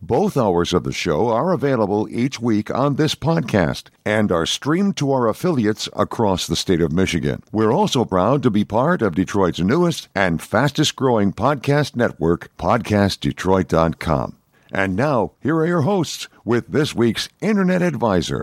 Both hours of the show are available each week on this podcast and are streamed to our affiliates across the state of Michigan. We're also proud to be part of Detroit's newest and fastest growing podcast network, PodcastDetroit.com. And now, here are your hosts with this week's Internet Advisor.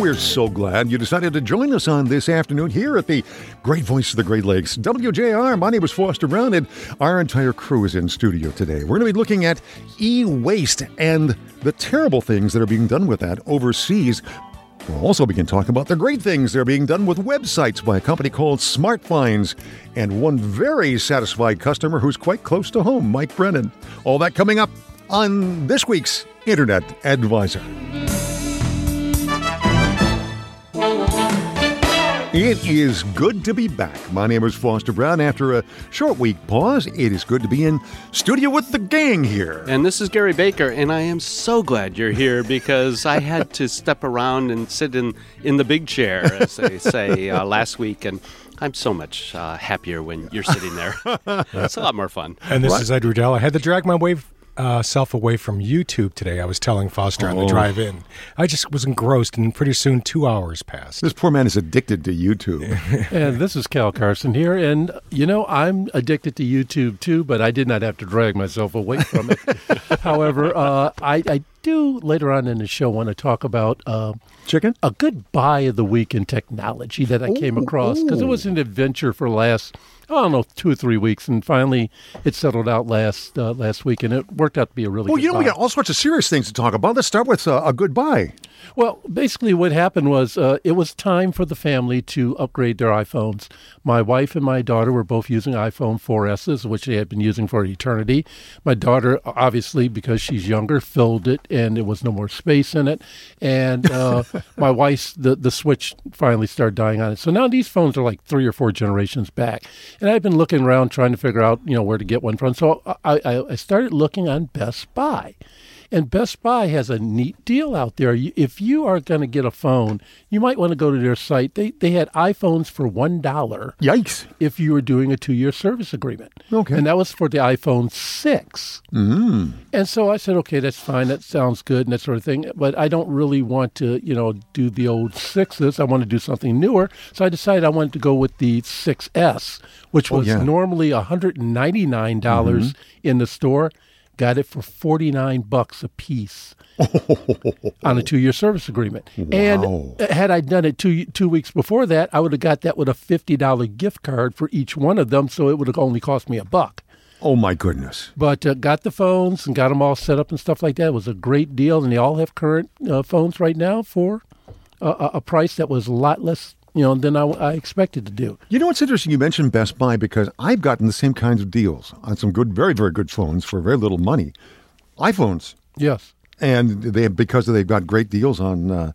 We're so glad you decided to join us on this afternoon here at the Great Voice of the Great Lakes, WJR. My name is Foster Brown, and our entire crew is in studio today. We're going to be looking at e waste and the terrible things that are being done with that overseas. We'll also begin talking about the great things that are being done with websites by a company called SmartFinds and one very satisfied customer who's quite close to home, Mike Brennan. All that coming up on this week's Internet Advisor. It is good to be back. My name is Foster Brown. After a short week pause, it is good to be in studio with the gang here. And this is Gary Baker, and I am so glad you're here because I had to step around and sit in, in the big chair, as they say, uh, last week. And I'm so much uh, happier when you're sitting there. it's a lot more fun. And this right. is Ed Rudell. I had to drag my way uh, self away from YouTube today. I was telling Foster oh. on the oh. drive in. I just was engrossed, and pretty soon two hours passed. This poor man is addicted to YouTube. and this is Cal Carson here. And, you know, I'm addicted to YouTube too, but I did not have to drag myself away from it. However, uh, I, I, do later on in the show want to talk about uh, chicken a good buy of the week in technology that I ooh, came across because it was an adventure for last I don't know, two or three weeks, and finally it settled out last uh, last week, and it worked out to be a really. Good Well, you know, buy. we got all sorts of serious things to talk about. Let's start with uh, a goodbye. Well, basically, what happened was uh, it was time for the family to upgrade their iPhones. My wife and my daughter were both using iPhone 4Ss, which they had been using for eternity. My daughter, obviously, because she's younger, filled it, and there was no more space in it. And uh, my wife's the the switch finally started dying on it. So now these phones are like three or four generations back. And I've been looking around trying to figure out, you know, where to get one from. So I, I, started looking on Best Buy. And Best Buy has a neat deal out there. If you are going to get a phone, you might want to go to their site. They they had iPhones for one dollar. Yikes! If you were doing a two year service agreement. Okay. And that was for the iPhone six. Mm. And so I said, okay, that's fine. That sounds good and that sort of thing. But I don't really want to, you know, do the old sixes. I want to do something newer. So I decided I wanted to go with the 6S, which Oh, was yeah. normally $199 Mm-hmm. in the store. Got it for 49 bucks a piece on a two-year service agreement. Wow. And had I done it two two weeks before that, I would have got that with a $50 gift card for each one of them, so it would have only cost me a buck. Oh my goodness! But uh, got the phones and got them all set up and stuff like that. It was a great deal, and they all have current uh, phones right now for uh, a a price that was a lot less, you know, than I, I expected to do. You know what's interesting? You mentioned Best Buy because I've gotten the same kinds of deals on some good, very, very good phones for very little money, iPhones, Yes. and they because they've got great deals on uh,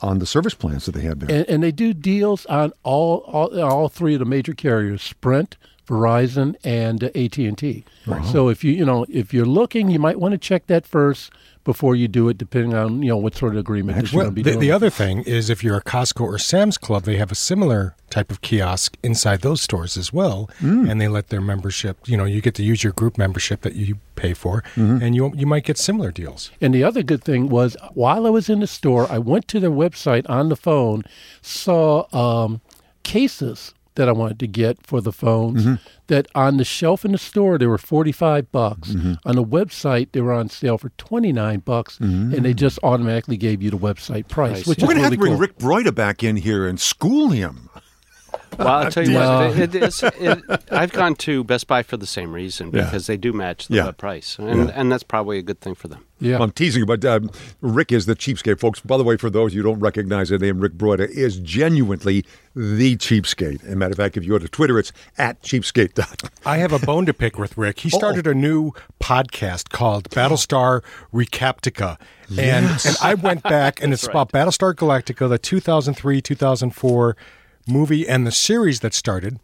on the service plans that they have there. And, and they do deals on all, all all three of the major carriers: Sprint, Verizon, and uh, AT and T. So if you you know if you're looking, you might want to check that first before you do it, depending on you know what sort of agreement you're Well, going to be the, doing. the other thing is if you're a Costco or Sam's Club, they have a similar type of kiosk inside those stores as well, and they let their membership. You know, you get to use your group membership that you pay for, and you you might get similar deals. And the other good thing was while I was in the store, I went to their website on the phone, saw um, cases that I wanted to get for the phones. Mm-hmm. That on the shelf in the store they were forty five bucks. Mm-hmm. On the website they were on sale for twenty nine bucks, and they just automatically gave you the website price, Price, which. We're is going to have to bring cool. Rick Broida back in here and school him. Well, I'll tell you Yeah. what, it is, it, I've gone to Best Buy for the same reason Yeah. because they do match the Yeah. price, and Yeah. and that's probably a good thing for them. Yeah. I'm teasing, you, but um, Rick is the cheapskate, folks. By the way, for those you don't recognize the name, Rick Broida is genuinely the cheapskate. As a matter of fact, if you go to Twitter, it's at cheapskate. I have a bone to pick with Rick. He started a new podcast called Battlestar Recaptica. And and I went back and it's about Battlestar Galactica, the 2003 2004 movie and the series that started.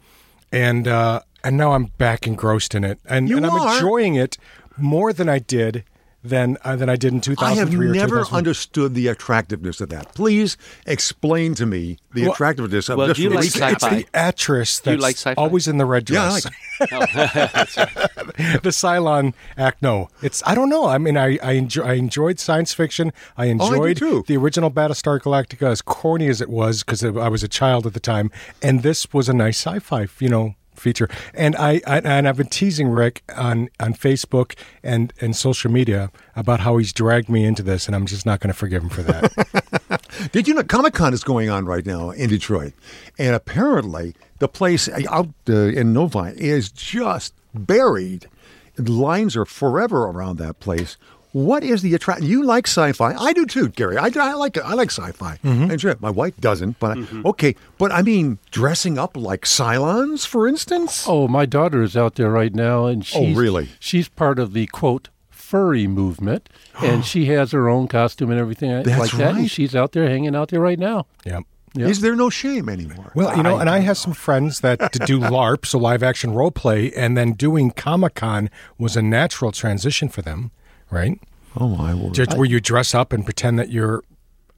And uh, and now I'm back engrossed in it. And, and I'm enjoying it more than I did than uh, than I did in 2003 I have never understood the attractiveness of that. Please explain to me the Well- attractiveness of Well, this do you like recap. It's sci-fi? the actress that's like always in the red Yeah, I dress. like the Cylon act. No, it's I don't know. I mean, I I, enjoy, I enjoyed science fiction. I Oh, I enjoyed the original Battlestar Galactica, as corny as it was, because I was a child at the time, and this was a nice sci-fi, you know, feature. And I, I and I've been teasing Rick on on Facebook and and social media about how he's dragged me into this, and I'm just not going to forgive him for that. Did you know Comic Con is going on right now in Detroit, and apparently the place out uh, in Novi is just buried. Lines are forever around that place. What is the attraction? You like sci-fi? I do too, Gary. I, I like I like sci-fi. Mm-hmm. And sure, my wife doesn't, but I- mm-hmm. okay. But I mean, dressing up like Cylons, for instance. Oh, my daughter is out there right now, and Oh, she's really? she's part of the quote furry movement, and she has her own costume and everything That's like that. right. And she's out there hanging out there right now. yeah. Yeah. Is there no shame anymore? Well, you know, and I have some friends that do LARP, so live action role play, and then doing Comic Con was a natural transition for them, right? oh my word! Just where you dress up and pretend that you're.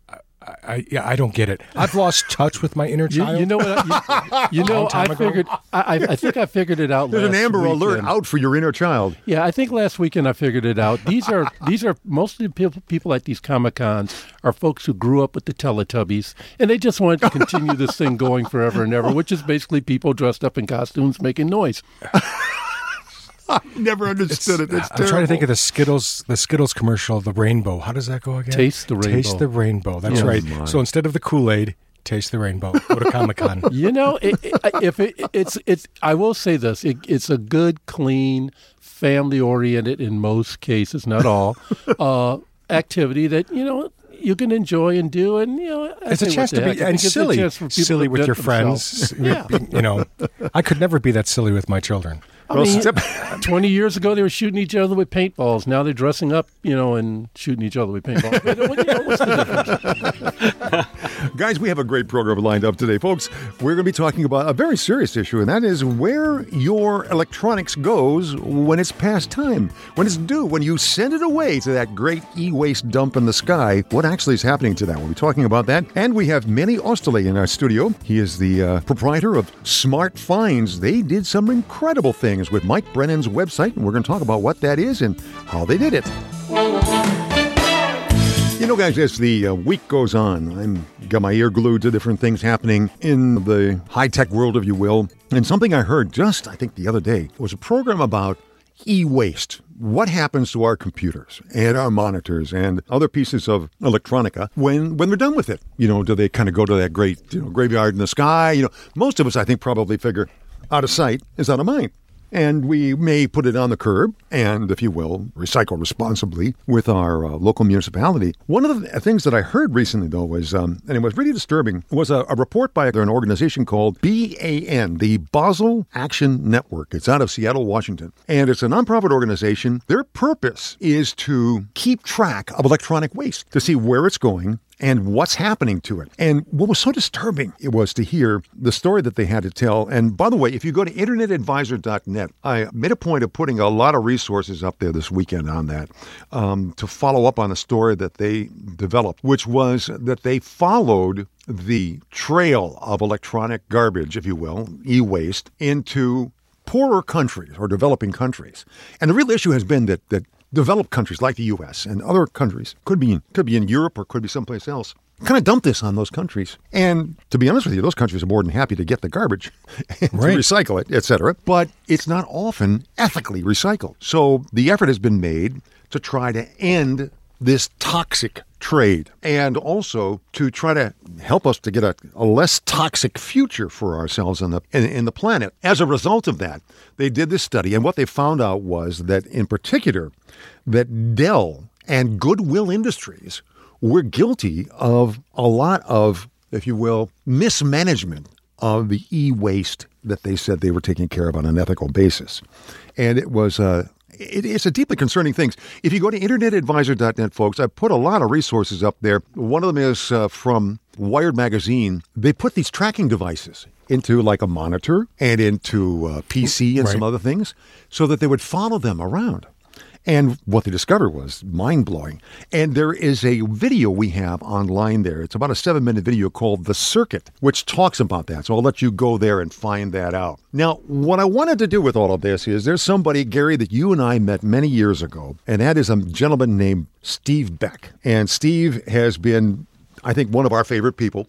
I, I yeah, I don't get it. I've lost touch with my inner child. you know what? I- You, you know, I figured. I, I I think I figured it out. There's an last Amber Alert out for your inner child. Yeah, I think last weekend I figured it out. These are these are mostly people, people at these comic cons are folks who grew up with the Teletubbies, and they just wanted to continue this thing going forever and ever, which is basically people dressed up in costumes making noise. I never understood it. It's I'm trying to think of the Skittles, the Skittles commercial, the rainbow. How does that go again? Taste the rainbow. Taste the rainbow. That's Yeah. right. Oh, my. So instead of the Kool Aid, taste the rainbow. Go to Comic Con. You know, it, it, if it, it's it's, I will say this: it, it's a good, clean, family-oriented, in most cases, not all, uh, activity that you know you can enjoy and do, and you know, I It's a chance to be I and think it's a silly, chance for people silly with your vent friends. themselves. You know, I could never be that silly with my children. I mean, step- 20 years ago, they were shooting each other with paintballs. Now they're dressing up, you know, and shooting each other with paintballs. You know, what's the? Guys, we have a great program lined up today, folks. We're going to be talking about a very serious issue, and that is where your electronics goes when it's past time, when it's due, when you send it away to that great e-waste dump in the sky. What actually is happening to that? We'll be talking about that. And we have Manny Osterley in our studio. He is the uh, proprietor of Smart Finds. They did some incredible things with Mike Brennan's website, and we're going to talk about what that is and how they did it. You know, guys, as the uh, week goes on, I'm got my ear glued to different things happening in the high tech world, if you will. And something I heard just, I think, the other day was a program about e waste. What happens to our computers and our monitors and other pieces of electronica when, when they're done with it? You know, do they kind of go to that great you know, graveyard in the sky? You know, most of us, I think, probably figure out of sight is out of mind. And we may put it on the curb and, if you will, recycle responsibly with our uh, local municipality. One of the things that I heard recently, though, was, um, and it was really disturbing, was a, a report by an organization called BAN, the Basel Action Network. It's out of Seattle, Washington. And it's a nonprofit organization. Their purpose is to keep track of electronic waste, to see where it's going, and what's happening to it. And what was so disturbing it was to hear the story that they had to tell. And by the way, if you go to internetadvisor.net, I made a point of putting a lot of resources up there this weekend on that um, to follow up on the story that they developed, which was that they followed the trail of electronic garbage, if you will, e waste, into poorer countries or developing countries. And the real issue has been that that developed countries like the U.S. and other countries could be in, could be in Europe or could be someplace else. Kind of dump this on those countries, and to be honest with you, those countries are more than happy to get the garbage and to Right. recycle it, etc. But it's not often ethically recycled. So the effort has been made to try to end this toxic trade and also to try to help us to get a, a less toxic future for ourselves and the in the planet. As a result of that, they did this study, and what they found out was that, in particular, that Dell and Goodwill Industries were guilty of a lot of, if you will, mismanagement of the e-waste that they said they were taking care of on an ethical basis, and it was uh, it, it's a deeply concerning thing. If you go to internetadvisor.net, folks, I put a lot of resources up there. One of them is uh, from Wired Magazine. They put these tracking devices into like a monitor and into uh, PC and some other things so that they would follow them around. And what they discovered was mind blowing. And there is a video we have online there. It's about a seven minute video called The Circuit, which talks about that. So I'll let you go there and find that out. Now, what I wanted to do with all of this is there's somebody, Gary, that you and I met many years ago, and that is a gentleman named Steve Beck. And Steve has been, I think, one of our favorite people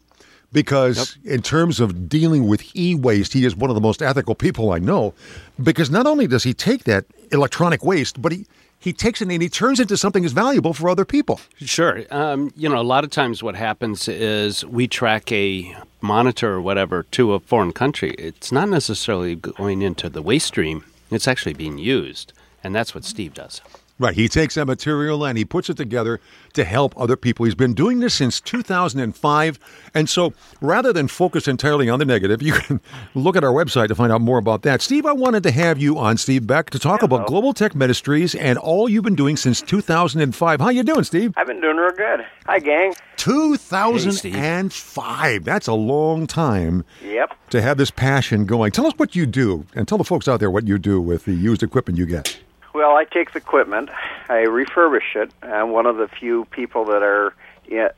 because in terms of dealing with e-waste he is one of the most ethical people i know because not only does he take that electronic waste but he he takes it and he turns it into something that's valuable for other people Sure. Um, you know, a lot of times what happens is we track a monitor or whatever to a foreign country. It's not necessarily going into the waste stream, it's actually being used. And that's what Steve does. Right he takes that material and he puts it together to help other people he's been doing this since 2005 and so rather than focus entirely on the negative you can look at our website to find out more about that steve i wanted to have you on steve beck to talk about global tech ministries and all you've been doing since 2005 how you doing steve I've been doing real good. Hi, gang. 2005. That's a long time Yep. to have this passion going. Tell us what you do, and tell the folks out there what you do with the used equipment you get. Well, I take the equipment, I refurbish it. I'm one of the few people that are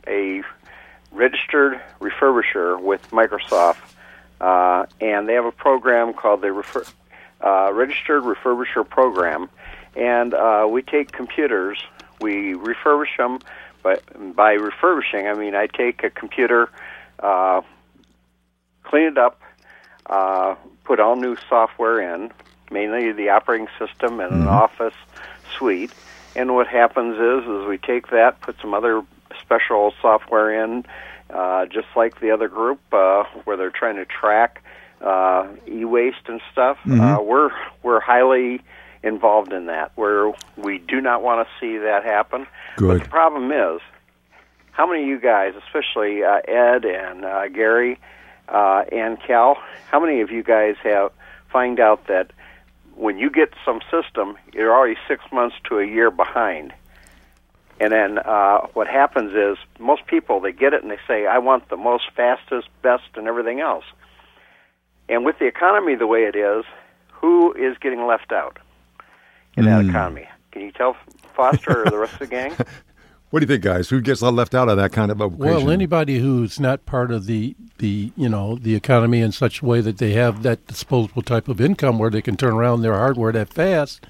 a registered refurbisher with Microsoft, uh, and they have a program called the refer- uh, Registered Refurbisher Program. And uh, we take computers, we refurbish them. But by refurbishing, I mean I take a computer, uh, clean it up, uh, put all new software in, mainly the operating system and an office suite. And what happens is, is we take that, put some other special software in, uh, just like the other group, uh, where they're trying to track uh, e-waste and stuff. Uh, we're we're highly involved in that. Where we do not want to see that happen. Good. But the problem is, how many of you guys, especially uh, Ed and uh, Gary uh, and Cal, how many of you guys have find out that when you get some system, you're already six months to a year behind? And then uh, what happens is most people they get it and they say, "I want the most fastest, best, and everything else." And with the economy the way it is, who is getting left out in that economy? Can you tell Foster or the rest of the gang? What do you think, guys? Who gets left out of that kind of equation? Well, anybody who's not part of the the you know the economy in such a way that they have that disposable type of income where they can turn around their hardware that fast,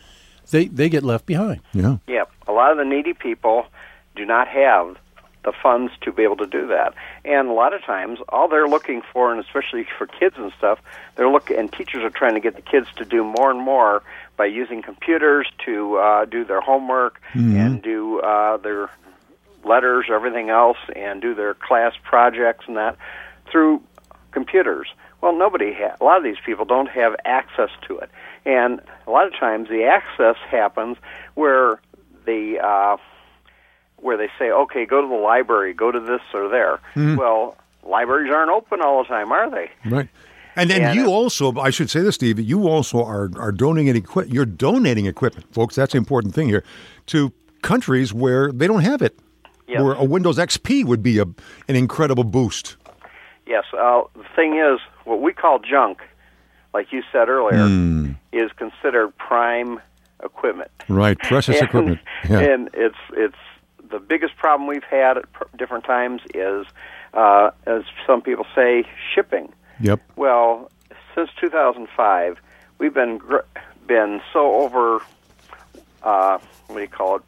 they they get left behind. yeah. Yeah, a lot of the needy people do not have the funds to be able to do that. And a lot of times, all they're looking for, and especially for kids and stuff, they're look and teachers are trying to get the kids to do more and more by using computers to uh, do their homework and do uh, their letters, everything else, and do their class projects and that through computers. Well, nobody, ha- a lot of these people don't have access to it, and a lot of times the access happens where the uh, where they say, okay, go to the library, go to this or there. Well, libraries aren't open all the time, are they? Right. And then And, you uh, also, I should say this, Steve. You also are are donating equipment. You're donating equipment, folks. That's the important thing here to countries where they don't have it. Yes. Where a Windows XP would be a an incredible boost. Yes. Uh, the thing is, what we call junk, like you said earlier, is considered prime equipment. Right, precious and, equipment. Yeah. And it's it's the biggest problem we've had at pr- different times is, uh, as some people say, shipping. Yep. Well, since 2005, we've been gr- been so over uh, what do you call it,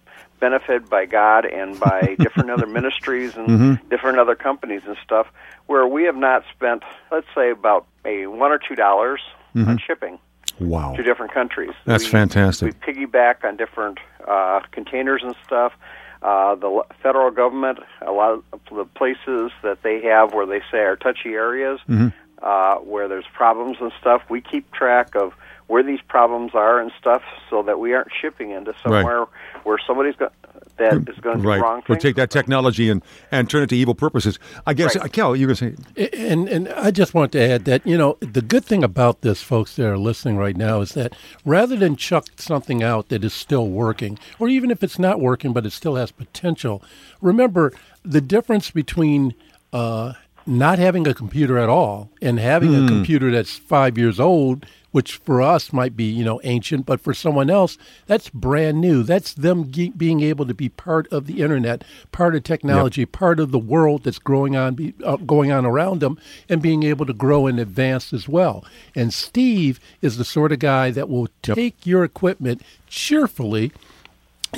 benefited by God and by different other ministries and different other companies and stuff, where we have not spent, let's say, about a one or two dollars on shipping Wow. to different countries. That's We- fantastic. We piggyback on different uh, containers and stuff. Uh, the federal government, a lot of the places that they have where they say are touchy areas, Mm-hmm. uh, where there's problems and stuff, we keep track of where these problems are and stuff, so that we aren't shipping into somewhere where somebody's got that is going to do Right. wrong We'll take that technology and, and turn it to evil purposes. I guess, Right. Cal, you were going to say, And and I just want to add that you know the good thing about this, folks that are listening right now, is that rather than chuck something out that is still working, or even if it's not working but it still has potential, remember the difference between uh, not having a computer at all and having a computer that's five years old, which for us might be you know ancient, but for someone else that's brand new. That's them ge- being able to be part of the internet, part of technology, part of the world that's growing on, be, uh, going on around them, and being able to grow and advance as well. And Steve is the sort of guy that will take your equipment cheerfully.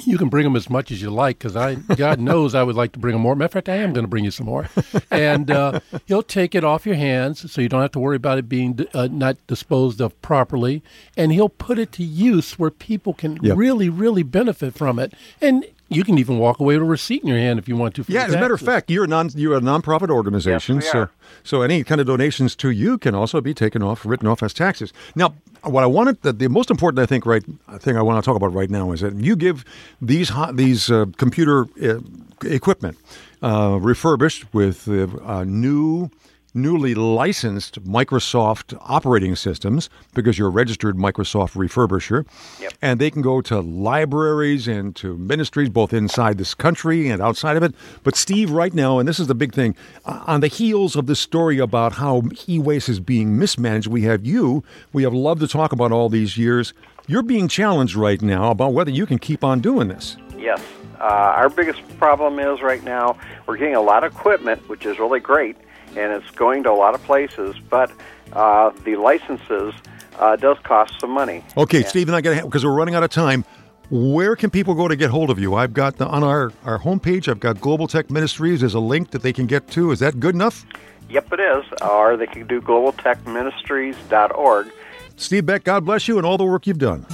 You can bring them as much as you like because I, God knows, I would like to bring them more. Matter of fact, I am going to bring you some more, and uh, he'll take it off your hands, so you don't have to worry about it being uh, not disposed of properly, and he'll put it to use where people can Yep. really, really benefit from it, and you can even walk away with a receipt in your hand if you want to. Yeah, as a matter of fact, you're a non you're a nonprofit organization, Yes, so are. so any kind of donations to you can also be taken off, written off as taxes. Now, what I wanted, the, the most important, I think, right thing I want to talk about right now is that you give these hot, these uh, computer uh, equipment uh, refurbished with uh, uh, new. Newly licensed Microsoft operating systems because you're a registered Microsoft refurbisher. Yep. And they can go to libraries and to ministries both inside this country and outside of it. But Steve, right now, and this is the big thing, uh, on the heels of this story about how e-waste is being mismanaged, we have you. We have loved to talk about all these years. You're being challenged right now about whether you can keep on doing this. Yes. Uh, our biggest problem is right now we're getting a lot of equipment, which is really great, and it's going to a lot of places, but uh, the licenses uh, does cost some money. Okay, Yeah. Steve and I got to because we're running out of time. Where can people go to get hold of you? I've got the, on our, our homepage, I've got Global Tech Ministries. There's a link that they can get to. Is that good enough? Yep, it is. Or they can do globaltechministries.org. Steve Beck, God bless you and all the work you've done.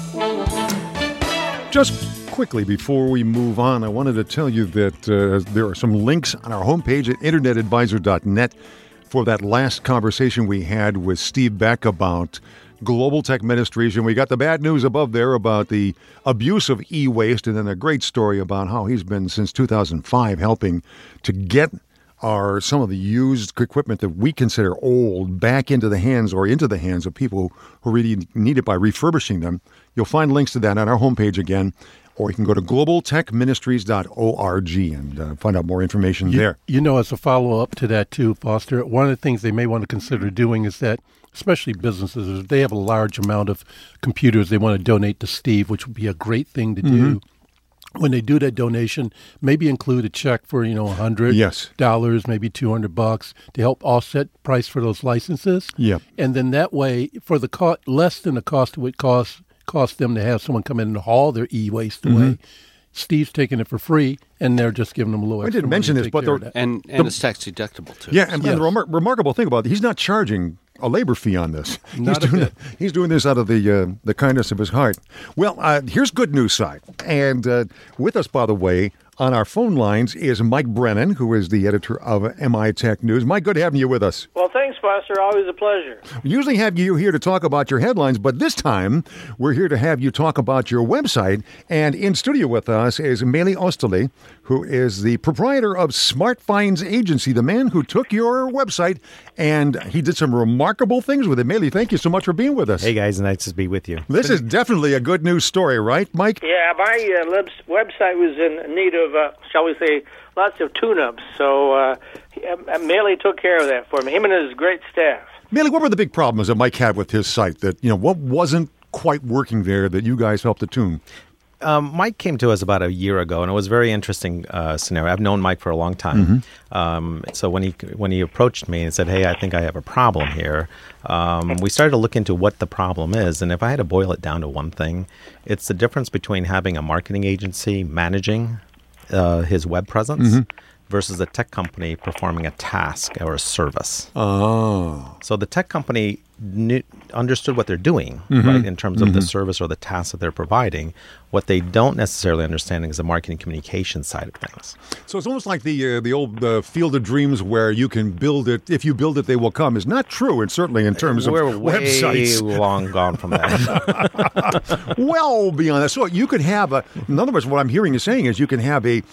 Just quickly before we move on, I wanted to tell you that uh, there are some links on our homepage at internetadvisor.net for that last conversation we had with Steve Beck about Global Tech Ministries. And we got the bad news above there about the abuse of e waste, and then a great story about how he's been since 2005 helping to get are some of the used equipment that we consider old back into the hands or into the hands of people who really need it by refurbishing them. You'll find links to that on our homepage again, or you can go to globaltechministries.org and uh, find out more information You, there. you know, as a follow up to that, too, Foster, one of the things they may want to consider doing is that, especially businesses, if they have a large amount of computers they want to donate to Steve, which would be a great thing to do. When they do that donation, maybe include a check for you know a hundred Yes. dollars, maybe two hundred bucks to help offset price for those licenses. Yep. and then that way, for the co- less than the cost it would cost cost them to have someone come in and haul their e waste away. Steve's taking it for free, and they're just giving them a little. Mm-hmm. I didn't mention this, but care of the- that. And and it's tax deductible too. Yeah, and, and the remar- remarkable thing about it, he's not charging a labor fee on this. He's doing bit. he's doing this out of the uh, the kindness of his heart. Well, uh, here's good news side, and uh, with us, by the way, on our phone lines is Mike Brennan, who is the editor of MI Tech News. Mike, good having you with us. Well, thanks, Foster. Always a pleasure. We usually have you here to talk about your headlines, but this time we're here to have you talk about your website. And in studio with us is Meli Osterle, who is the proprietor of Smart Finds Agency, the man who took your website and he did some remarkable things with it. Meli, thank you so much for being with us. Hey guys, nice to be with you. This is definitely a good news story, right, Mike? Yeah, my uh, libs- website was in need of, uh, shall we say, lots of tune-ups. So uh, uh, Maley took care of that for me. Him and his great staff. Meli, what were the big problems that Mike had with his site that, you know, what wasn't quite working there that you guys helped to tune? Um, Mike came to us about a year ago, and it was a very interesting uh, scenario. I've known Mike for a long time. Um, so when he when he approached me and said, "Hey, I think I have a problem here," um, we started to look into what the problem is. And if I had to boil it down to one thing, it's the difference between having a marketing agency managing uh, his web presence versus a tech company performing a task or a service. Oh. So the tech company knew, understood what they're doing, right, in terms of the service or the task that they're providing. What they don't necessarily understand is the marketing communication side of things. So it's almost like the uh, the old uh, Field of Dreams, where you can build it. If you build it, they will come. Is not true, and certainly in terms of We're way websites. long gone from that. well beyond that. So you could have a. In other words, what I'm hearing you saying is you can have a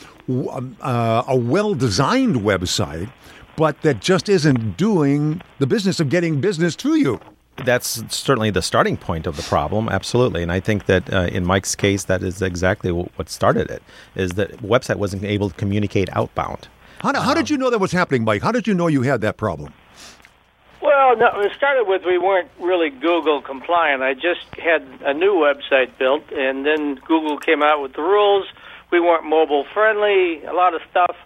uh, a well designed website, but that just isn't doing the business of getting business to you. That's certainly the starting point of the problem, absolutely. And I think that uh, in Mike's case, that is exactly what started it. Is that website wasn't able to communicate outbound. How, do- how did you know that was happening, Mike? How did you know you had that problem? Well, no, it started with we weren't really Google compliant. I just had a new website built, and then Google came out with the rules. We weren't mobile friendly, a lot of stuff.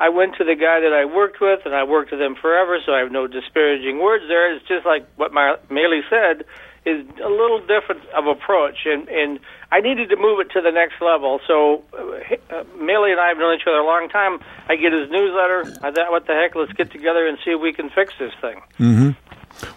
I went to the guy that I worked with, and I worked with him forever, so I have no disparaging words there. It's just like what my Maley said is a little different of approach, and and I needed to move it to the next level. So, uh, uh, Maley and I have known each other a long time. I get his newsletter. I thought, what the heck? Let's get together and see if we can fix this thing.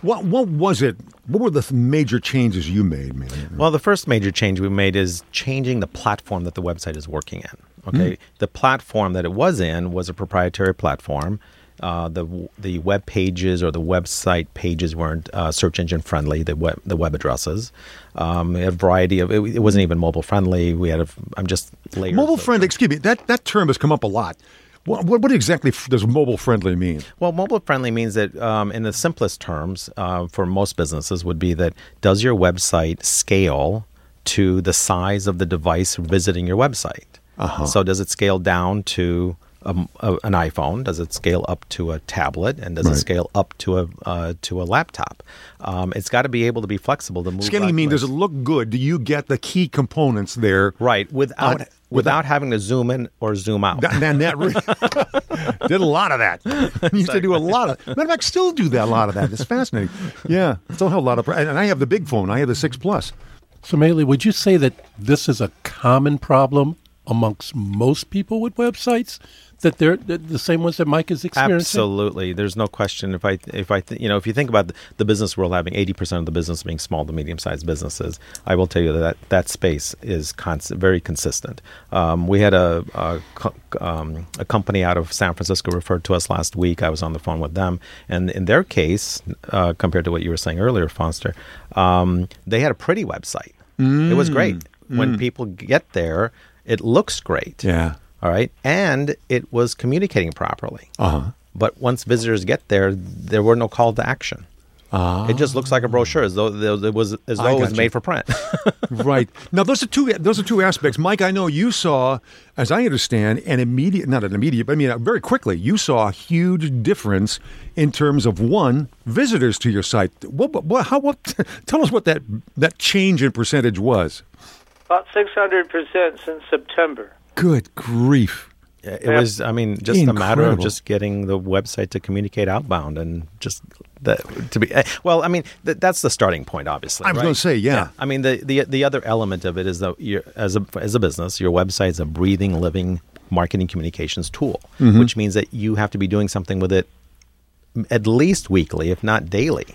What what was it? What were the major changes you made, man? Well, the first major change we made is changing the platform that the website is working in. Okay, the platform that it was in was a proprietary platform. Uh, the the web pages or the website pages weren't uh, search engine friendly. The web the web addresses, um, a variety of. It, it wasn't even mobile friendly. We had a. I'm just Mobile friendly. Excuse me. That that term has come up a lot. What, what, what exactly does mobile friendly mean? Well, mobile friendly means that, um, in the simplest terms, uh, for most businesses, would be that does your website scale to the size of the device visiting your website? Uh-huh. So, does it scale down to a, a, an iPhone? Does it scale up to a tablet? And does Right. it scale up to a uh, to a laptop? Um, it's got to be able to be flexible to move. Scanning mean does it look good? Do you get the key components there? right without Uh, without having to zoom in or zoom out? That, and that re- did a lot of that. used to do a lot of. Matter of fact, still do that a lot of that. It's fascinating. Yeah, still have a lot of. And I have the big phone. I have the six plus. So, Maley, would you say that this is a common problem amongst most people with websites? That they're they're the same ones that Mike is experiencing? Absolutely, there's no question. If I if I th- you know if you think about the, the business world having 80 percent of the business being small to medium sized businesses, I will tell you that that space is constant, very consistent. Um, we had a a, co- um, a company out of San Francisco referred to us last week. I was on the phone with them, and in their case, uh, compared to what you were saying earlier, Foster, um, they had a pretty website. It was great. When people get there, it looks great. Yeah. All right. And it was communicating properly. Uh huh. But once visitors get there, there were no call to action. It just looks like a brochure, as though it was as though it was gotcha. made for print. Right now, those are two. Those are two aspects, Mike. I know you saw, as I understand, an immediate, not an immediate, but I mean, uh, very quickly, you saw a huge difference in terms of one visitors to your site. What? what- what how? What? Tell us what that that change in percentage was. About 600% since September. Good grief! it was, I mean, just a matter of just getting the website to communicate outbound and just that to be. eh, Well, I mean, th- that's the starting point, obviously. I was right? gonna say, yeah. I mean, the, the the other element of it is that you're, as a as a business, your website is a breathing, living marketing communications tool, Mm-hmm. which means that you have to be doing something with it at least weekly, if not daily.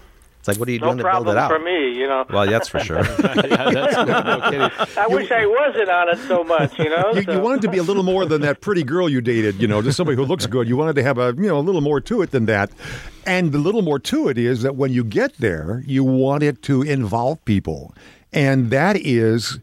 It's like, what are you No doing to build it out? for me, you know. Well, that's for sure. yeah, that's good. No kidding. I wish I wasn't on it so much, you know. You, so. you wanted to be a little more than that pretty girl you dated, you know, just somebody who looks good. You wanted to have a, you know, a little more to it than that. And the little more to it is that when you get there, you want it to involve people. And that is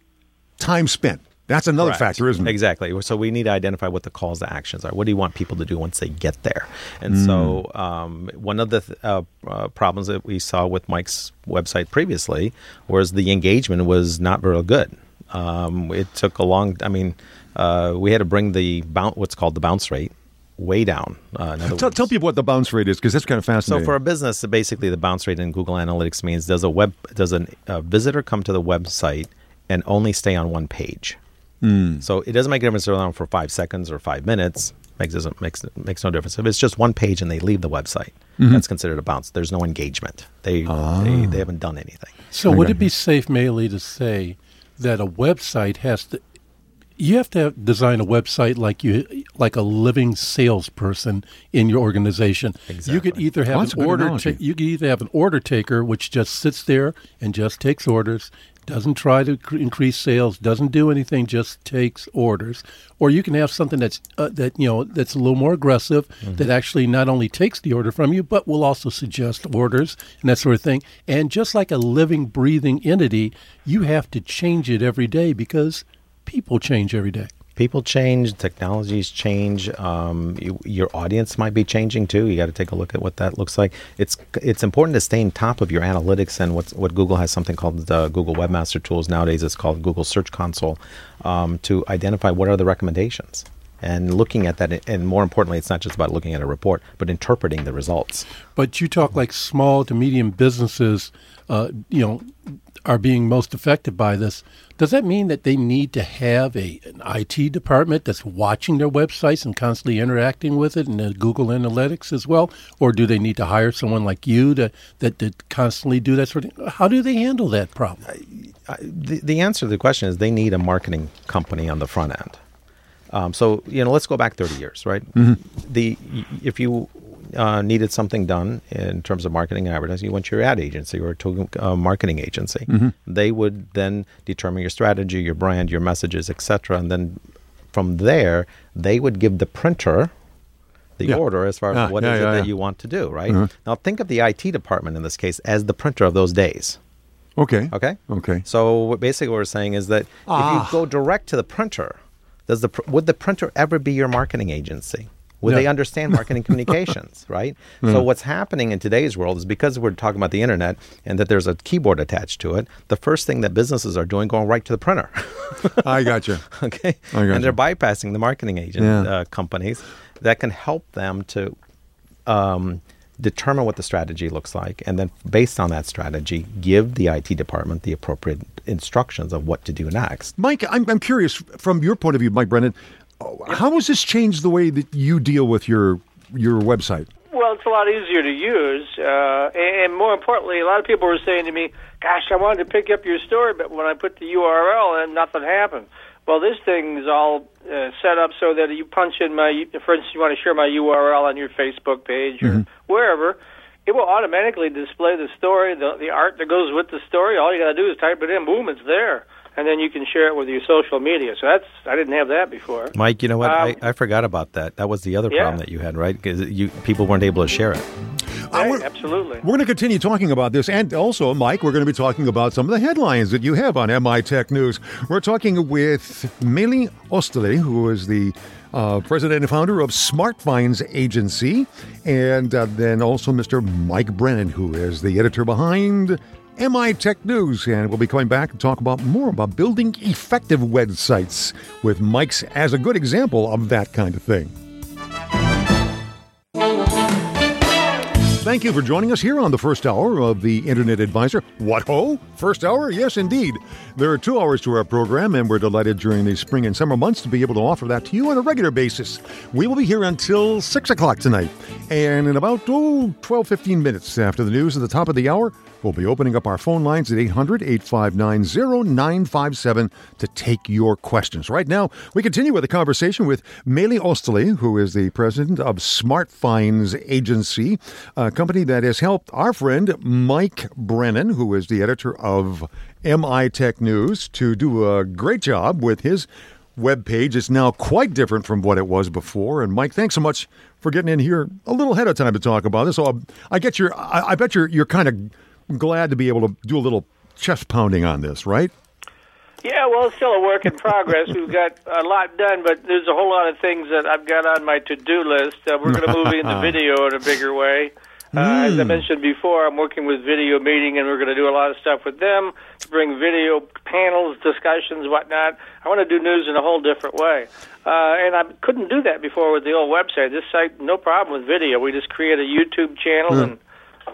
time spent. That's another Correct. factor, isn't it? Exactly. So we need to identify what the calls to actions are. What do you want people to do once they get there? And so um, one of the th- uh, uh, problems that we saw with Mike's website previously was the engagement was not very good. Um, it took a long. I mean, uh, we had to bring the bounce, what's called the bounce rate, way down. Uh, Tell, tell people what the bounce rate is because that's kind of fascinating. so for a business, basically the bounce rate in Google Analytics means does a web does an, a visitor come to the website and only stay on one page? Mm. So it doesn't make a difference if they're on for five seconds or five minutes. Makes doesn't makes makes no difference. If it's just one page and they leave the website, mm-hmm. that's considered a bounce. There's no engagement. They, they ah. they haven't done anything. So would it be safe, Maley, to say that a website has to? You have to have, design a website like you like a living salesperson in your organization. Exactly. You could either have Well, that's a an order. Ta- you could either have an order taker, which just sits there and just takes orders, doesn't try to cr- increase sales, doesn't do anything, just takes orders, or you can have something that's uh, that you know that's a little more aggressive, that actually not only takes the order from you, but will also suggest orders and that sort of thing. And just like a living, breathing entity, you have to change it every day because people change every day. People change, technologies change. Um, you, your audience might be changing too. You got to take a look at what that looks like. It's it's important to stay on top of your analytics and what's what Google has something called the Google Webmaster Tools nowadays. It's called Google Search Console um, to identify what are the recommendations and looking at that. And more importantly, it's not just about looking at a report, but interpreting the results. But you talk like small to medium businesses, uh, you know, are being most affected by this. Does that mean that they need to have a an IT department that's watching their websites and constantly interacting with it, and uh, Google Analytics as well, or do they need to hire someone like you to that to constantly do that sort of? thing? How do they handle that problem? the, the answer to the question is they need a marketing company on the front end. Um, so you know, let's go back 30 years, right? The if you uh, needed something done in terms of marketing and advertising, you went to your ad agency or to a marketing agency. Mm-hmm. They would then determine your strategy, your brand, your messages, etc. And then from there, they would give the printer the Yeah. order as far as Yeah, what is yeah, it yeah, that you want to do, right? Mm-hmm. Now think of the IT department in this case as the printer of those days. Okay. Okay. Okay. So what basically, what we're saying is that if you ah. go direct to the printer, does the pr- would the printer ever be your marketing agency? Would No. they understand marketing communications, right? So what's happening in today's world is because we're talking about the internet and that there's a keyboard attached to it. The first thing that businesses are doing going right to the printer, I got you. okay, I got and they're bypassing the marketing agent Yeah. uh, companies that can help them to um, determine what the strategy looks like, and then based on that strategy, give the IT department the appropriate instructions of what to do next. Mike, I'm, I'm curious from your point of view, Mike Brennan, uh, how has this changed the way that you deal with your your website? Well, it's a lot easier to use, uh, and more importantly, a lot of people were saying to me, "Gosh, I wanted to pick up your story, but when I put the URL in, nothing happened." Well, this thing is all uh, set up so that you punch in my, for instance, you want to share my URL on your Facebook page or wherever, it will automatically display the story, the the art that goes with the story. All you got to do is type it in, boom, it's there, and then you can share it with your social media. So that's I didn't have that before. Mike, you know what? Um, I, I forgot about that. That was the other Yeah. problem that you had, right? Because you people weren't able to share it. Right, we're- absolutely. We're going to continue talking about this. And also, Mike, we're going to be talking about some of the headlines that you have on MI Tech News. We're talking with Meli Ostele, who is the uh, president and founder of Smart Finds Agency, and uh, then also Mr. Mike Brennan, who is the editor behind MI Tech News. And we'll be coming back and talk about more about building effective websites with Mike's as a good example of that kind of thing. Thank you for joining us here on the first hour of the Internet Advisor. What ho? First hour? Yes, indeed. There are two hours to our program, and we're delighted during the spring and summer months to be able to offer that to you on a regular basis. We will be here until 6 o'clock tonight. And in about oh, 12, 15 minutes after the news at the top of the hour, we'll be opening up our phone lines at 800 859 0957 to take your questions. Right now, we continue with a conversation with Meli Ostele, who is the president of Smart Finds Agency, a company that has helped our friend Mike Brennan, who is the editor of MI Tech News, to do a great job with his web page. It's now quite different from what it was before. And Mike, thanks so much for getting in here a little ahead of time to talk about this. So um, I get your, I, I bet you're you're kind of glad to be able to do a little chest pounding on this, right? Yeah, well, it's still a work in progress. We've got a lot done, but there's a whole lot of things that I've got on my to-do list. Uh, we're going to move into video in a bigger way. Uh, As I mentioned before, I'm working with Video Meeting, and we're going to do a lot of stuff with them to bring video panels, discussions, whatnot. I want to do news in a whole different way. Uh, and I couldn't do that before with the old website. This site, no problem with video. We just create a YouTube channel and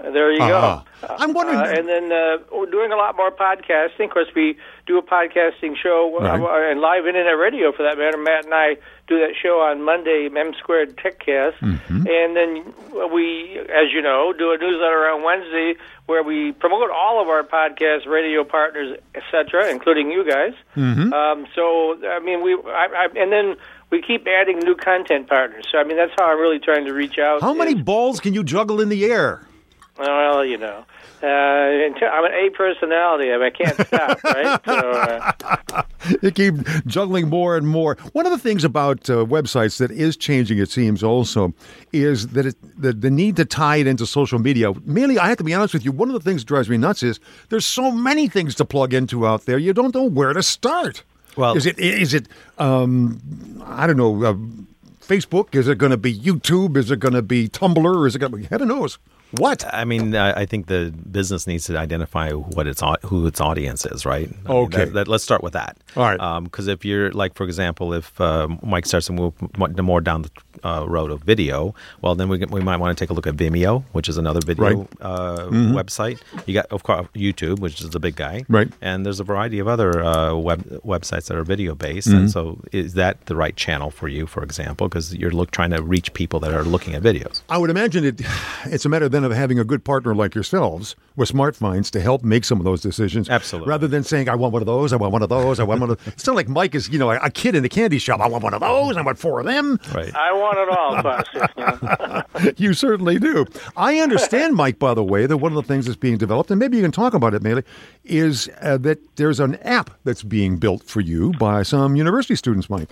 There you Ah. go. I'm wondering- Uh, and then uh, we're doing a lot more podcasting. Of course, we do a podcasting show uh, Right. and live internet radio for that matter. Matt and I do that show on Monday, M Squared TechCast. Mm-hmm. And then we, as you know, do a newsletter on Wednesday where we promote all of our podcast radio partners, etc., including you guys. Mm-hmm. Um, so, I mean, we, I, I, and then we keep adding new content partners. So, I mean, that's how I'm really trying to reach out. How many balls can you juggle in the air? Well, you know, uh, I'm an A personality. I, mean, I can't stop, right? So, uh, you keep juggling more and more. One of the things about uh, websites that is changing, it seems, also, is that it, the the need to tie it into social media. Mainly, I have to be honest with you. One of the things that drives me nuts is there's so many things to plug into out there. You don't know where to start. Well- is it is it um, I don't know. Uh, Facebook? Is it going to be YouTube? Is it going to be Tumblr? Is it going to be heaven knows what? I mean, I I think the business needs to identify what its who its audience is, right? I mean, Okay. that- that- let's start with that. All right. Because if you're like, for example, if um, Mike starts to move more down the uh, road of video, well, then we we might want to take a look at Vimeo, which is another video Right. Mm-hmm. uh, website. You got, of course, YouTube, which is the big guy, Right. And there's a variety of other uh, web websites that are video based. Mm-hmm. And so, is that the right channel for you, for example? Because you're look trying to reach people that are looking at videos. I would imagine it. It's a matter then of having a good partner like yourselves with SmartFinds to help make some of those decisions. Absolutely. Rather than saying, "I want one of those, I want one of those, I want one of." It's not like Mike is, you know, a kid in the candy shop. I want one of those. I want four of them. Right. I want it all, Buster. You? You certainly do. I understand, Mike. By the way, that one of the things that's being developed, and maybe you can talk about it, Melee, is uh, that there's an app that's being built for you by some university students, Mike.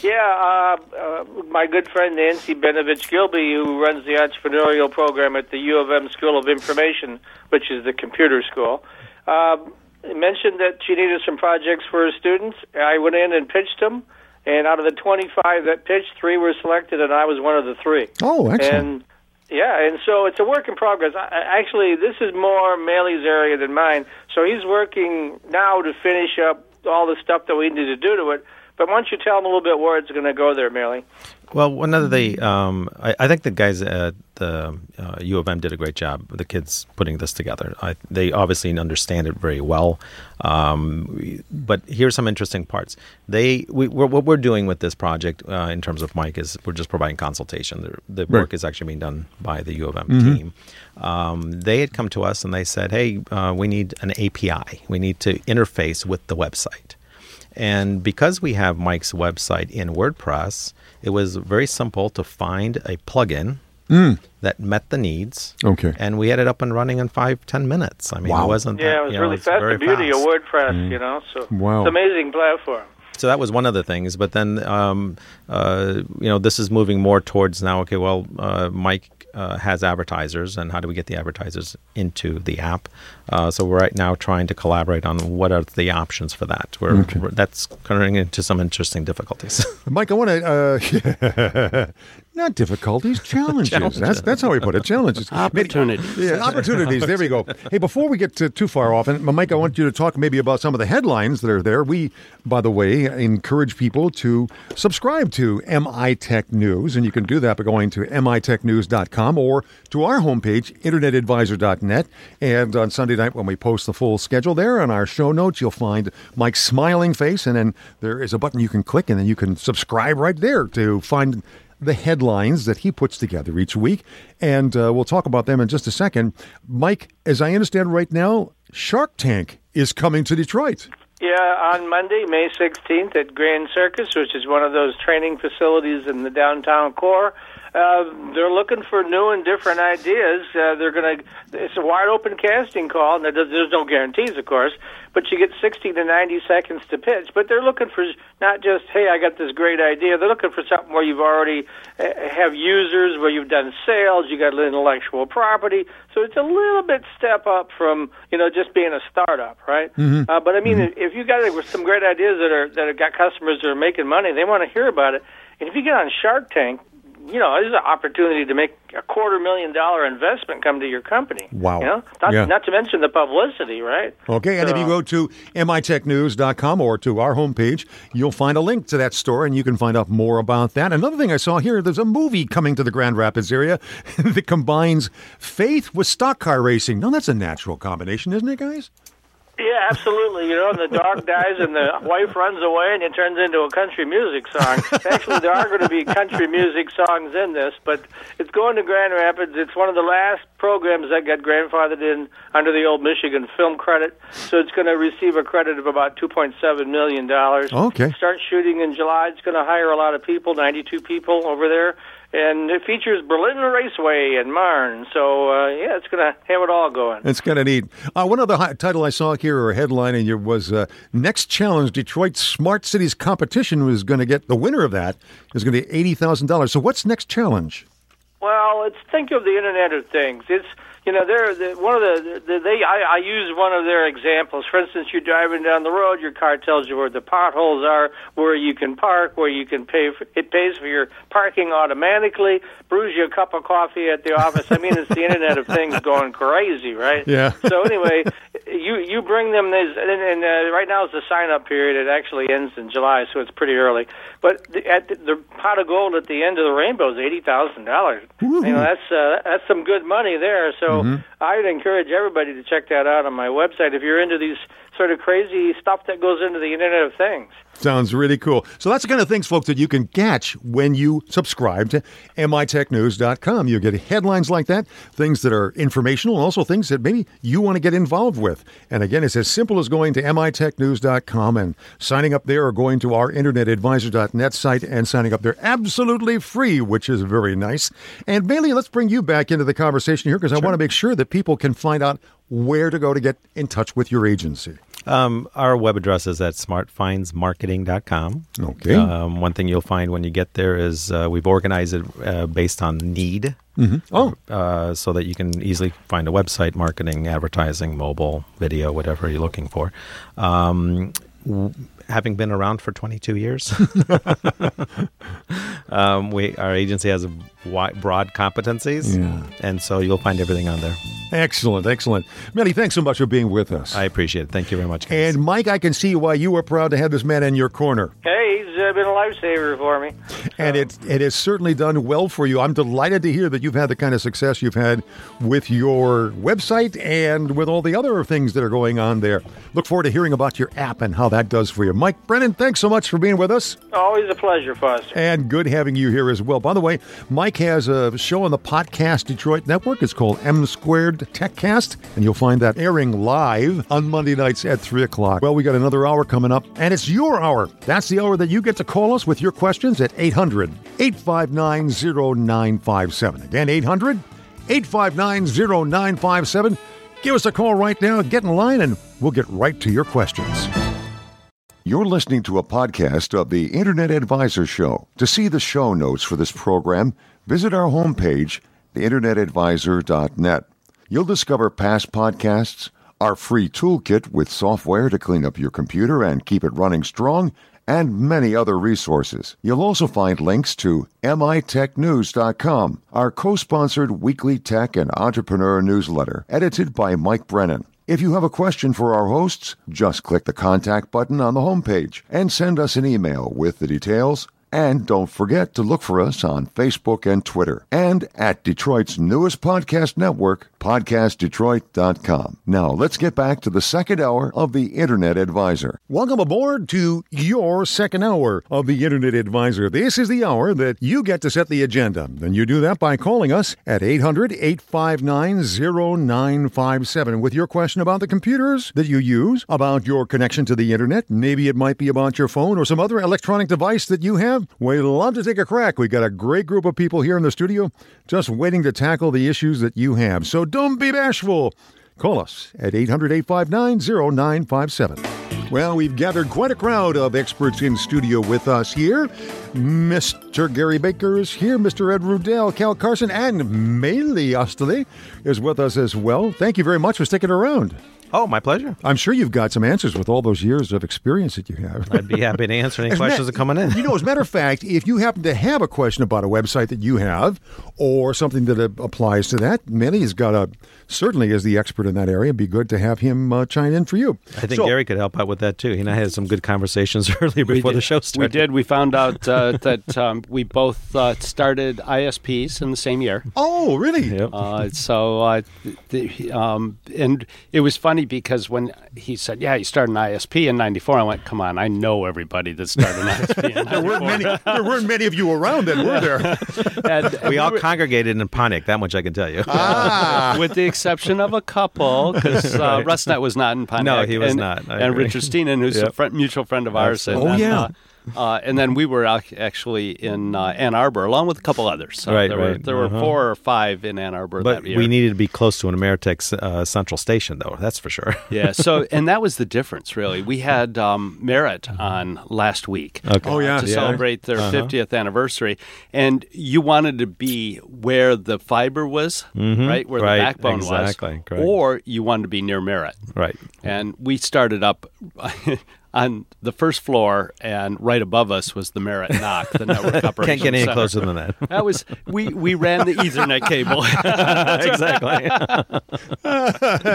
Yeah, uh, uh, my good friend Nancy Benovich Gilby, who runs the entrepreneurial program at the U of M School of Information, which is the computer school, uh, mentioned that she needed some projects for her students. I went in and pitched them, and out of the 25 that pitched, three were selected, and I was one of the three. Oh, excellent. And yeah, and so it's a work in progress. I, actually, this is more Maley's area than mine. So he's working now to finish up all the stuff that we need to do to it. But why don't you tell them a little bit where it's going to go there, Maley? Well, one of the, um, I, I think the guys at the uh, U of M did a great job. The kids putting this together. I, they obviously understand it very well. Um, we- but here's some interesting parts. They, we, we're, what we're doing with this project uh, in terms of Mike is we're just providing consultation. The, the work is actually being done by the U of M team. Um, they had come to us and they said, "Hey, uh, we need an API. We need to interface with the website." And because we have Mike's website in WordPress, it was very simple to find a plugin that met the needs. Okay. And we had it up and running in five, ten minutes. I mean, Wow. it wasn't. Yeah, that- it was you know, really it's fast. The beauty fast. of WordPress, you know. So Wow. it's an amazing platform. So that was one of the things. But then, um, uh, you know, this is moving more towards now. Okay, well, uh, Mike uh, has advertisers, and how do we get the advertisers into the app? Uh, so we're right now trying to collaborate on what are the options for that. We're, we're- that's running into some interesting difficulties. Mike, I want to uh, not difficulties, challenges. That's that's how we put it. Challenges, Opportunities. Yeah, opportunities. There we go. Hey, before we get to, too far off, and Mike, I want you to talk maybe about some of the headlines that are there. We, by the way, encourage people to subscribe to MI Tech News, and you can do that by going to mitechnews.com or to our homepage, internetadvisor.net. And on Sunday night, when we post the full schedule there on our show notes, you'll find Mike's smiling face, and then there is a button you can click, and then you can subscribe right there to find the headlines that he puts together each week. And uh, we'll talk about them in just a second. Mike, as I understand right now, Shark Tank is coming to Detroit. Yeah, on Monday, May 16th at Grand Circus, which is one of those training facilities in the downtown core. Uh, they're looking for new and different ideas. Uh, they're going to. It's a wide open casting call, and there's, there's no guarantees, of course. But you get 60 to 90 seconds to pitch. But they're looking for not just, hey, I got this great idea. They're looking for something where you've already uh, have users, where you've done sales, you got intellectual property. So it's a little bit step up from you know just being a startup, right? Uh, but I mean, if you got some great ideas that are that have got customers that are making money, they want to hear about it. And if you get on Shark Tank, you know, this is an opportunity to make a quarter million dollar investment come to your company. Wow. You know, not, Yeah. not to mention the publicity, right? Okay, and if you go to mitechnews.com or to our homepage, you'll find a link to that store and you can find out more about that. Another thing I saw here, there's a movie coming to the Grand Rapids area that combines faith with stock car racing. Now, that's a natural combination, isn't it, guys? Yeah, absolutely. You know, and the dog dies and the wife runs away and it turns into a country music song. Actually, there are going to be country music songs in this, but it's going to Grand Rapids. It's one of the last programs that got grandfathered in under the old Michigan film credit. So it's going to receive a credit of about $2.7 million. Okay. Start shooting in July. It's going to hire a lot of people, 92 people over there. And it features Berlin Raceway and Marne. So, uh, yeah, it's going to have it all going. It's kind of neat. Uh, one other hi- title I saw here, or headline, and it was uh, Next Challenge Detroit Smart Cities Competition was going to get the winner of that is going to be $80,000. So, what's Next Challenge? Well, it's think of the Internet of Things. It's you know they're the, one of the, the they I, I use one of their examples. For instance, you're driving down the road, your car tells you where the potholes are, where you can park, where you can pay. For, it pays for your parking automatically, brews you a cup of coffee at the office. I mean, it's the Internet of Things going crazy, right? Yeah. So anyway, you you bring them this, and, and uh, right now is the sign up period. It actually ends in July, so it's pretty early. But the, at the, the pot of gold at the end of the rainbow is eighty thousand dollars. You know that's uh, that's some good money there. So Mm-hmm. I'd encourage everybody to check that out on my website. If you're into these sort of crazy stuff that goes into the Internet of Things. Sounds really cool. So that's the kind of things, folks, that you can catch when you subscribe to mitechnews.com. You get headlines like that, things that are informational, and also things that maybe you want to get involved with. And again, it's as simple as going to mitechnews.com and signing up there or going to our internetadvisor.net site and signing up there absolutely free, which is very nice. And Bailey, let's bring you back into the conversation here because I want to make sure that people can find out where to go to get in touch with your agency. Um, our web address is at smartfindsmarketing.com. Okay. Um, one thing you'll find when you get there is uh, we've organized it uh, based on need. Oh, Uh, so that you can easily find a website, marketing, advertising, mobile, video, whatever you're looking for. Um, having been around for 22 years, um, we our agency has a wide, broad competencies, Yeah. and so you'll find everything on there. excellent, excellent. Melly, thanks so much for being with us. I appreciate it. Thank you very much. guys. And Mike, I can see why you were proud to have this man in your corner. Hey, he's been a lifesaver for me. And it, it has certainly done well for you. I'm delighted to hear that you've had the kind of success you've had with your website and with all the other things that are going on there. Look forward to hearing about your app and how that does for you. Mike Brennan, thanks so much for being with us. Always a pleasure, Foster. And good having you here as well. By the way, Mike has a show on the Podcast Detroit Network. It's called M Squared TechCast, and you'll find that airing live on Monday nights at 3 o'clock. Well, we got another hour coming up, and it's your hour. That's the hour that you get to call us with your questions at 800 859 0957. Again, 800 859 0957. Give us a call right now, get in line, and we'll get right to your questions. You're listening to a podcast of the Internet Advisor Show. To see the show notes for this program, visit our homepage, theinternetadvisor.net. You'll discover past podcasts, our free toolkit with software to clean up your computer and keep it running strong, and many other resources. You'll also find links to mitechnews.com, our co-sponsored weekly tech and entrepreneur newsletter, edited by Mike Brennan. If you have a question for our hosts, just click the contact button on the homepage and send us an email with the details. And don't forget to look for us on Facebook and Twitter and at Detroit's newest podcast network, podcastdetroit.com. Now, let's get back to the second hour of the Internet Advisor. Welcome aboard to your second hour of the Internet Advisor. This is the hour that you get to set the agenda. And you do that by calling us at 800 859 0957 with your question about the computers that you use, about your connection to the Internet. Maybe it might be about your phone or some other electronic device that you have. We'd love to take a crack. We've got a great group of people here in the studio just waiting to tackle the issues that you have. So don't be bashful. Call us at 800 859 0957. Well, we've gathered quite a crowd of experts in studio with us here. Mr. Gary Baker is here, Mr. Ed Rudell, Cal Carson, and Maylee Ostley is with us as well. Thank you very much for sticking around. Oh, my pleasure. I'm sure you've got some answers with all those years of experience that you have. I'd be happy to answer any As questions ma- that coming in. You know, as a matter of fact, if you happen to have a question about a website that you have or something that uh, applies to that, Manny's got a certainly is the expert in that area. It'd be good to have him uh, chime in for you. I think So- Gary could help out with that too. He and I had some good conversations earlier before the show started. We did. We found out uh, that um, we both uh, started ISPs in the same year. Oh, really? Yep. Uh, so, uh, the, um, and it was funny because when he said, "Yeah, you started an ISP in '94," I went, "Come on, I know everybody that started an ISP in There weren't '94." many. There weren't many of you around then, were there? And- and we all were- congregated in Pontiac. That much I can tell you. ah, with the exception of a couple, because uh, Rusnet was not in Pontiac. No, he was and, not. I and agree. Richard Steenan, who's a friend, mutual friend of ours. And, Oh, then, yeah. Uh, uh, and then we were actually in uh, Ann Arbor, along with a couple others. So Right, there Were, right. there were Uh-huh. four or five in Ann Arbor but that year. we needed to be close to an Ameritech uh, central station, though. That's for sure. yeah. So, and that was the difference, really. We had um, Merit on last week. Okay. Oh, yeah. to Yeah. celebrate their 50th anniversary, and you wanted to be where the fiber was, right, where Mm-hmm. Right, the backbone exactly, was, correct. or you wanted to be near Merit. Right. And we started up on the first floor, and right above us was the Merritt Knock, the network operations Can't get any center. closer than that. That was we we ran the Ethernet cable. exactly.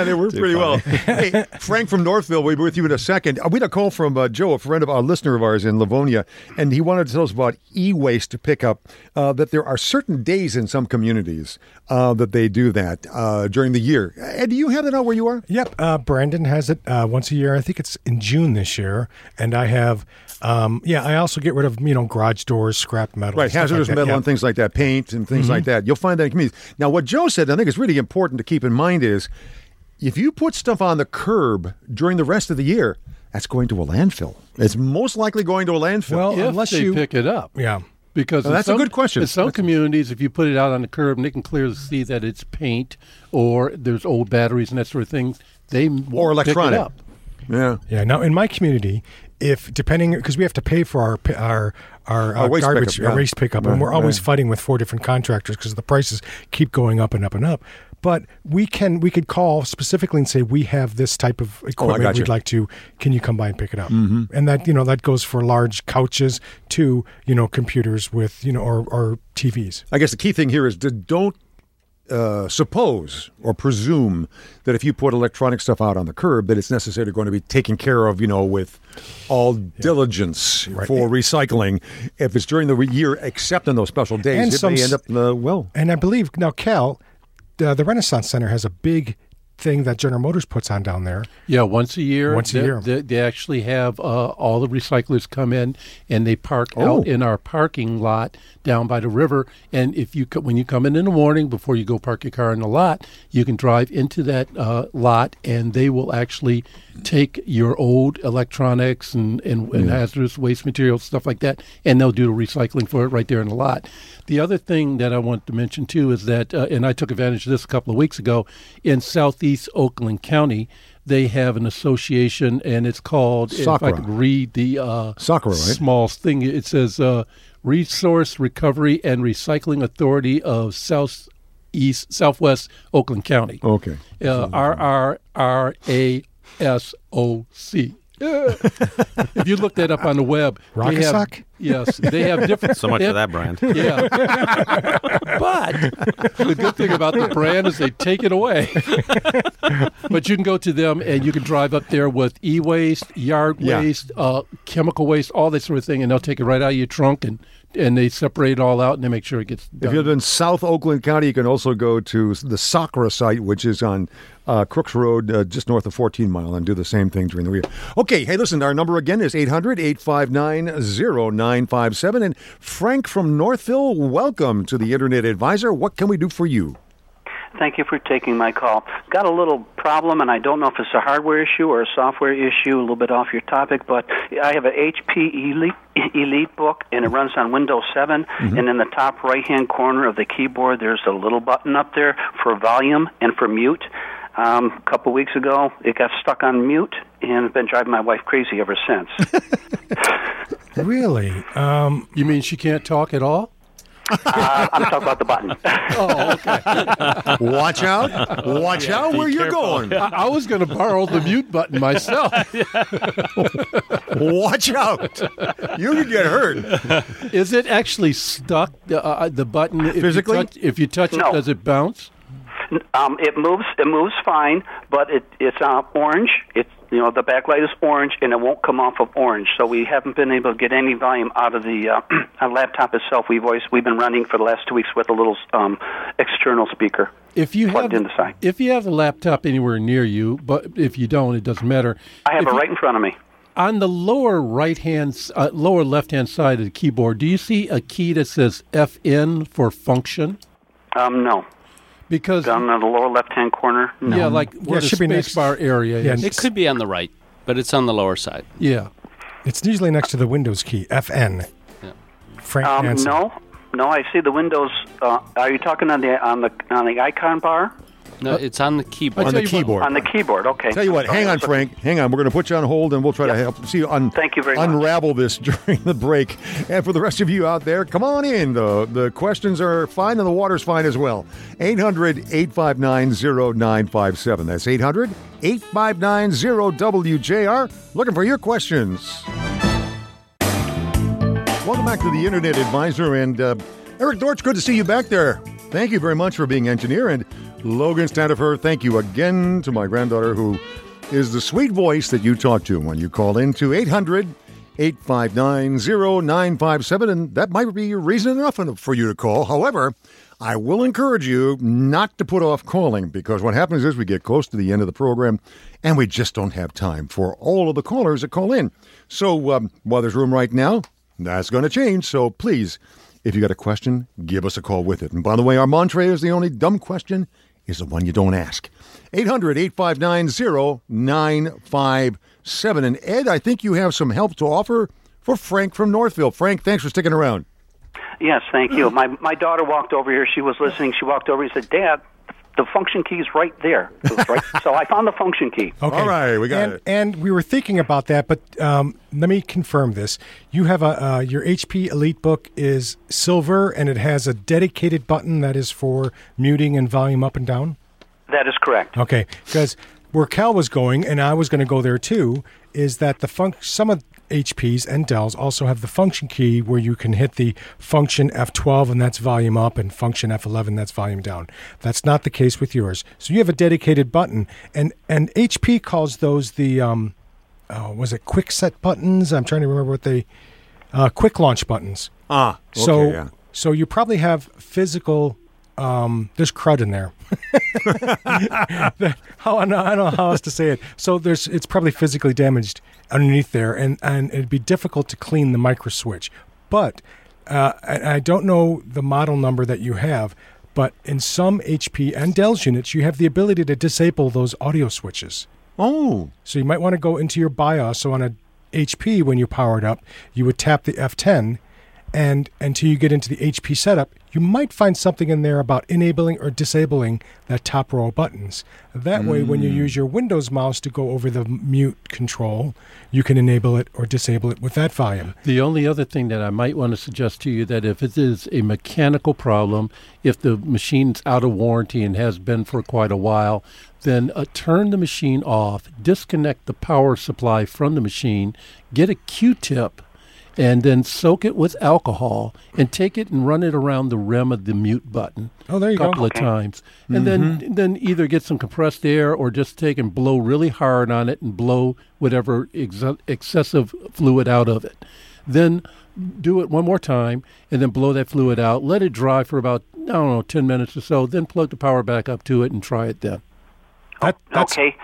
they worked pretty well. Hey, Frank from Northville, we'll be with you in a second. Uh, We had a call from uh, Joe, a friend of our listener of ours in Livonia, and he wanted to tell us about e-waste pickup. Uh, that there are certain days in some communities uh, that they do that uh, during the year. Ed, do you have that out where you are? Yep, uh, Brandon has it uh, once a year. I think it's in June this year, and I have, um, yeah, I also get rid of you know garage doors, scrap metal, Right, stuff like hazardous metal yeah. and things like that, paint and things like that. You'll find that in communities. Now, what Joe said, I think is really important to keep in mind is if you put stuff on the curb during the rest of the year, that's going to a landfill. It's most likely going to a landfill. Well, if unless they you pick it up. yeah. Because Well, in that's a good question. In some That's- communities, if you put it out on the curb and they can clearly see that it's paint or there's old batteries and that sort of thing, they won't Or electronic. Pick it up. yeah. Yeah. Now, in my community, if depending because we have to pay for our our our, Our uh, garbage pickup, our waste pickup, Right, and we're always right. fighting with four different contractors because the prices keep going up and up and up. But we can we could call specifically and say we have this type of equipment got you. we'd like to. Can you come by and pick it up? Mm-hmm. And that you know that goes for large couches to you know computers with you know or or TVs. I guess the key thing here is to don't uh, suppose or presume that if you put electronic stuff out on the curb, that it's necessarily going to be taken care of, you know, with all diligence for recycling. If it's during the year, except on those special days, And it some may end up uh, well. And I believe now Cal, the, the Renaissance Center has a big thing that General Motors puts on down there. Yeah, once a year. Once a they, year. They, they actually have uh, all the recyclers come in and they park Oh. out in our parking lot down by the river. And if you when you come in in the morning before you go park your car in the lot, you can drive into that uh, lot and they will actually take your old electronics and, and, and hazardous waste materials stuff like that, and they'll do the recycling for it right there in the lot. The other thing that I want to mention too is that, uh, and I took advantage of this a couple of weeks ago in southeast Oakland County they have an association, and it's called. If I could read the uh, SOCRRA, right? small thing, it says uh, Resource Recovery and Recycling Authority of Southeast Southwest Oakland County. Okay. Uh, R R R A S O C. If you look that up on the web, Rock-a-sock? Yes, they have different. So much they for that brand. yeah. but the good thing about the brand is they take it away. but you can go to them and you can drive up there with e waste, yard Yeah. waste, uh, chemical waste, all that sort of thing, and they'll take it right out of your trunk and, and they separate it all out and they make sure it gets If you live in South Oakland County, you can also go to the SOCRRA site, which is on uh, Crooks Road, uh, just north of 14 Mile, and do the same thing during the week. Okay, hey, listen, our number again is 800 859 0957. And Frank from Northville, welcome to the Internet Advisor. What can we do for you? Thank you for taking my call. Got a little problem, and I don't know if it's a hardware issue or a software issue, a little bit off your topic, but I have an HP Elite, Elite book, and it runs on Windows 7. And in the top right hand corner of the keyboard, there's a little button up there for volume and for mute. Um, a couple weeks ago, it got stuck on mute, and it's been driving my wife crazy ever since. Really? Um, You mean she can't talk at all? uh, I'm talking about the button. Oh, okay. Watch out. Watch out where you're going. I, I was going to borrow the mute button myself. Watch out. You could get hurt. Is it actually stuck? Uh, uh, the button if Physically? You touch, if you touch No. it, does it bounce? Um, it moves. It moves fine, but it, it's uh, orange. It's you know the backlight is orange, and it won't come off of orange. So we haven't been able to get any volume out of the uh, laptop itself. We've always we've been running for the last two weeks with a little um, external speaker. If you Plugged have in the side. if you have the laptop anywhere near you, but if you don't, it doesn't matter. I have If it you- right in front of me. on the lower right hand, uh, lower left hand side of the keyboard. Do you see a key that says FN for function? Um, no, Because down in the lower left-hand corner. No. yeah, like where it the should be next- bar area Yeah, is. It could be on the right, but it's on the lower side. Yeah. it's usually next to the Windows key, FN. Yeah. Frank Um, Hansen. no, no. I see the Windows. Uh, are you talking on the on the on the icon bar No, it's on the keyboard. On the you what, keyboard. on the keyboard? Okay. Tell you what, hang on, Frank. Hang on. We're going to put you on hold, and we'll try to help see you un- Thank you very much. unravel this during the break. And for the rest of you out there, come on in. The the questions are fine, and the water's fine as well. 800-859-0957. That's 800-859-0WJR. Looking for your questions. Welcome back to the Internet Advisor, and uh, Eric Dortch. Good to see you back there. Thank you very much for being engineer, and Logan Stanifer. Thank you again to my granddaughter, who is the sweet voice that you talk to when you call in to 800 859 0957. And that might be reason enough for you to call. However, I will encourage you not to put off calling because what happens is we get close to the end of the program and we just don't have time for all of the callers that call in. So um, while there's room right now, that's going to change. So please, if you got a question, give us a call with it. And by the way, our mantra is the only dumb question is the one you don't ask. 800 859 0957. And Ed, I think you have some help to offer for Frank from Northville. Frank, thanks for sticking around. Yes, thank you. My my daughter walked over here. She was listening. She walked over and said, "Dad, the function key is right there." Right. so I found the function key. Okay. All right, we got and, it. And we were thinking about that, but um, let me confirm this. You have a uh, your HP Elite book is silver, and it has a dedicated button that is for muting and volume up and down. That is correct. Okay, because where Cal was going, and I was going to go there too, is that the func- some of HPs and Dells also have the function key where you can hit the function F12 and that's volume up, and function F11 that's volume down. That's not the case with yours. So you have a dedicated button, and and HP calls those the um, oh, was it quick set buttons? I'm trying to remember what they uh, quick launch buttons. Ah, okay, So yeah. so you probably have physical. Um, there's crud in there. how I, don't know how else to say it. So there's it's probably physically damaged underneath there, and and it'd be difficult to clean the micro switch. But uh, I, I don't know the model number that you have. But in some HP and Dell's units, you have the ability to disable those audio switches. Oh, So you might want to go into your BIOS. So on a HP, when you power it up, you would tap the F10, and until you get into the HP setup, you might find something in there about enabling or disabling that top row of buttons. That way, when you use your Windows mouse to go over the mute control, you can enable it or disable it with that volume. The only other thing that I might want to suggest to you that if it is a mechanical problem, if the machine's out of warranty and has been for quite a while, then uh, turn the machine off, disconnect the power supply from the machine, get a Q-tip, and then soak it with alcohol and take it and run it around the rim of the mute button. Oh, there you a go. couple of times, and then then either get some compressed air or just take and blow really hard on it and blow whatever ex- excessive fluid out of it. Then do it one more time and then blow that fluid out. Let it dry for about I don't know ten minutes or so. Then plug the power back up to it and try it then. That, that's okay.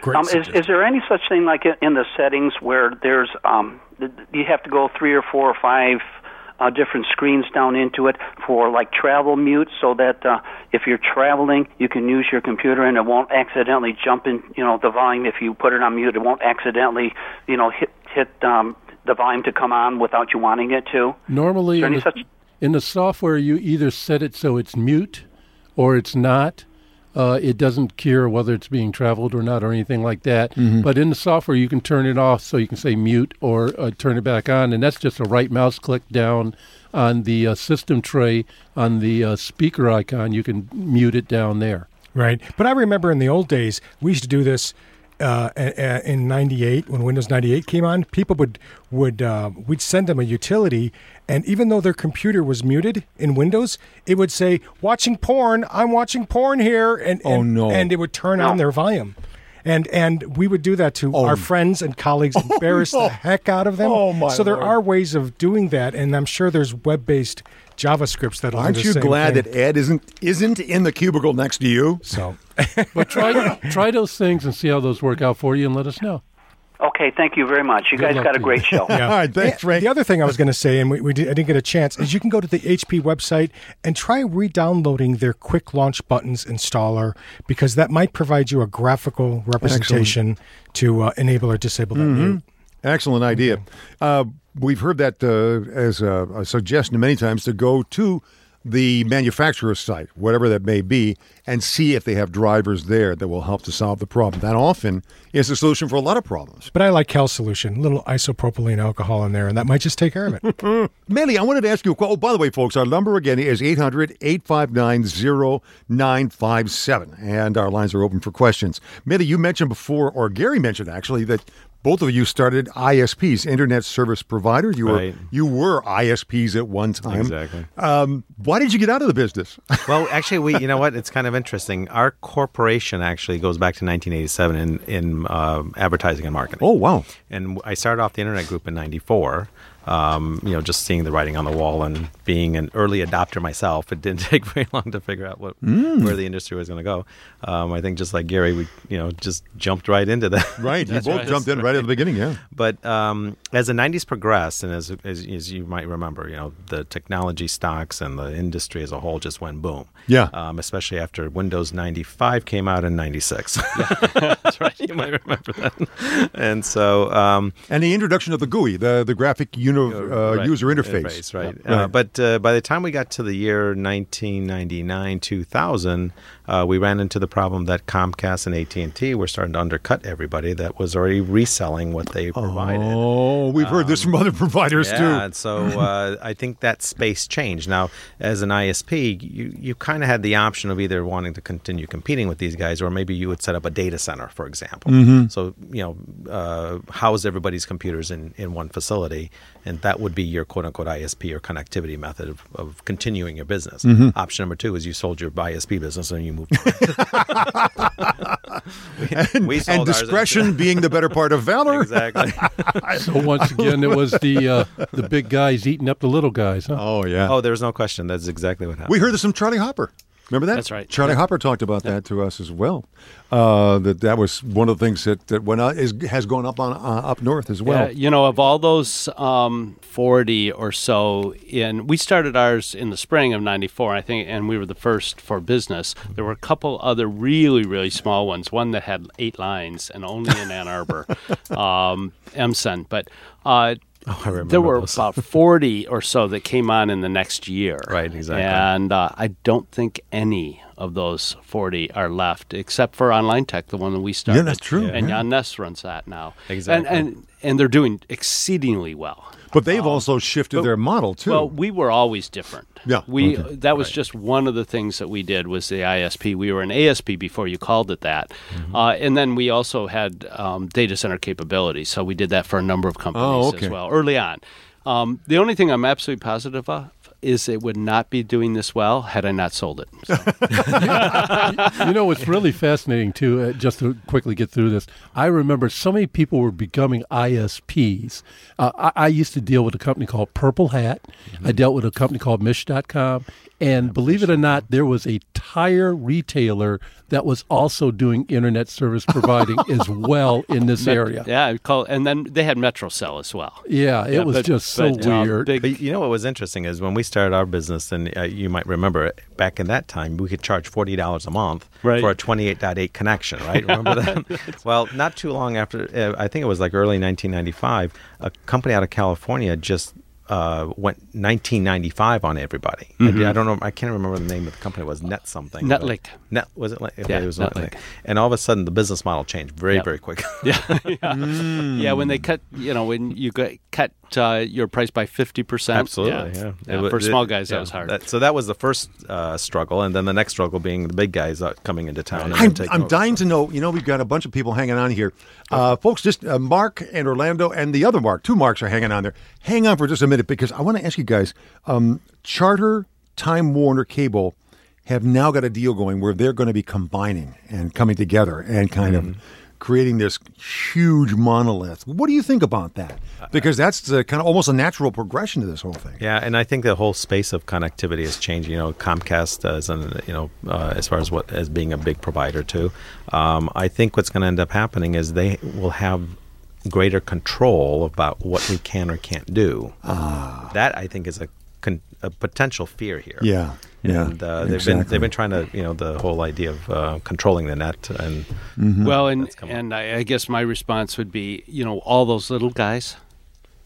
great. Um, is, is there any such thing like in- in the settings where there's um, th- you have to go three or four or five uh, different screens down into it for like travel mute, so that uh, if you're traveling, you can use your computer and it won't accidentally jump in. You know the volume. If you put it on mute, it won't accidentally you know hit hit um, the volume to come on without you wanting it to. Normally, in the, such? in the software, you either set it so it's mute or it's not. Uh, it doesn't care whether it's being traveled or not or anything like that. But in the software, you can turn it off so you can say mute or uh, turn it back on, and that's just a right mouse click down on the uh, system tray on the uh, speaker icon. You can mute it down there. Right. But I remember in the old days, we used to do this uh, in '98 when Windows 98 came on. People would would uh, we'd send them a utility, and even though their computer was muted in Windows, it would say "watching porn." I'm watching porn here, and Oh, and, no. and it would turn on their volume. And and we would do that to our friends and colleagues, embarrass no. the heck out of them. Oh, my so there Lord. are ways of doing that, and I'm sure there's web-based JavaScripts that Aren't you glad that Ed isn't isn't in the cubicle next to you? So But try try those things and see how those work out for you, and let us know. Okay, thank you very much. You Good guys got a great show. All right, thanks, Yeah, Frank. The other thing I was going to say, and we, we did, I didn't get a chance, is you can go to the HP website and try re-downloading their Quick Launch Buttons installer because that might provide you a graphical representation to uh, enable or disable that mute. Excellent idea. Uh, we've heard that uh, as a, a suggestion many times to go to the manufacturer's site, whatever that may be, and see if they have drivers there that will help to solve the problem. That often is the solution for a lot of problems. But I like Cal's solution, a little isopropylene alcohol in there, and that might just take care of it. Manny, I wanted to ask you a question. Oh, by the way, folks, our number again is 800 859 0957. And our lines are open for questions. Manny, you mentioned before, or Gary mentioned actually, that both of you started ISPs, Internet Service Provider. You Right. were you were ISPs at one time. Exactly. Um, why did you get out of the business? well, actually, we you know what? It's kind of interesting. Our corporation actually goes back to 1987 in in uh, advertising and marketing. oh, wow. And I started off the internet group in '94. Um, you know, just seeing the writing on the wall and being an early adopter myself, it didn't take very long to figure out what where the industry was going to go. Um, I think just like Gary, we you know just jumped right into that. Right. You both right. jumped in right at the beginning, yeah. But um, as the '90s progressed, and as, as as you might remember, you know the technology stocks and the industry as a whole just went boom. Yeah. Um, especially after Windows 95 came out in '96. That's right. You might remember that. And so, um, And the introduction of the GUI, the, the graphic uh, right, user interface. right? Yeah. Uh, but uh, by the time we got to the year 1999, 2000, uh, we ran into the problem that Comcast and AT and T were starting to undercut everybody that was already reselling what they provided. Oh, we've heard this from other providers Yeah, too. and so uh, I think that space changed. Now, as an ISP, you, you kind of had the option of either wanting to continue competing with these guys, or maybe you would set up a data center, for example. Mm-hmm. So you know, uh, house everybody's computers in, in one facility, and that would be your quote unquote ISP or connectivity method of, of continuing your business. Mm-hmm. Option number two is you sold your ISP business and you moved. on. and, we and sold ours- discretion being the better part of valor. exactly. So once again, it was the uh, the big guys eating up the little guys. Huh? Oh, yeah. oh, there's no question. That's exactly what happened. We heard this from Charlie Hopper. Remember that? That's right. Charlie Yeah. Hopper talked about that to us as well. Uh, that that was one of the things that that went out, is has gone up on uh, up north as well. Yeah, you know, of all those um, 40 or so, in we started ours in the spring of '94, I think, and we were the first for business. There were a couple other really, really small ones. One that had eight lines and only in Ann Arbor, um, MSN. But uh, Oh, I remember there were those. about 40 or so that came on in the next year. Right, exactly. And uh, I don't think any of those 40 are left, except for Online Tech, the one that we started. Yeah, that's true, And yeah. Yan Ness runs that now. Exactly. And, and, and they're doing exceedingly well. But they've also shifted their model too. Well, we were always different. Yeah, we okay. that was just one of the things that we did was the ISP. We were an ASP before you called it that, Mm-hmm. uh, and then we also had um, data center capabilities. So we did that for a number of companies Oh, okay. as well early on. Um, the only thing I'm absolutely positive of is it would not be doing this well had I not sold it. So, you know what's really fascinating too uh, just to quickly get through this i remember so many people were becoming isps uh, I, I used to deal with a company called purple hat. I dealt with a company called mish.com and believe it or not there was a tire retailer that was also doing internet service providing as well in this area yeah, call, and then they had MetroCell as well. yeah it Yeah, was but- just so but, um, weird big- But you know what was interesting is when we started our business, and uh, you might remember back in that time, we could charge forty dollars a month Right. for a twenty-eight point eight connection. Right? Remember that? well, not too long after, uh, I think it was like early 1995, a company out of California just uh, went 1995 on everybody. I, Mm-hmm. I don't know. I can't remember the name of the company. It was Net something. Netlink. Net was it? Like, Yeah, it was Netlink. And all of a sudden, the business model changed very Yep. very quick. Yeah, yeah. yeah. When they cut, you know, when you cut uh, your price by fifty percent. Absolutely, yeah. Yeah, It wa- for it- small guys, yeah, that was hard. that- so that was the first uh, struggle, and then the next struggle being the big guys uh, coming into town. and I'm, I'm over. dying to know. You know, we've got a bunch of people hanging on here. Uh, folks, just uh, Mark and Orlando and the other Mark, two Marks are hanging on there. Hang on for just a minute because I want to ask you guys um, Charter, Time Warner Cable have now got a deal going where they're going to be combining and coming together and kind Mm-hmm. of creating this huge monolith. What do you think about that? Because that's the kind of almost a natural progression to this whole thing. Yeah, and I think the whole space of connectivity is changing. You know, Comcast as an you know uh, as far as what as being a big provider too. Um, I think what's going to end up happening is they will have greater control about what we can or can't do. That I think is a, con- a potential fear here. Yeah, yeah, and uh, they've been they've been trying to you know the whole idea of uh, controlling the net and Well, and That's come and I, I guess my response would be, you know, all those little guys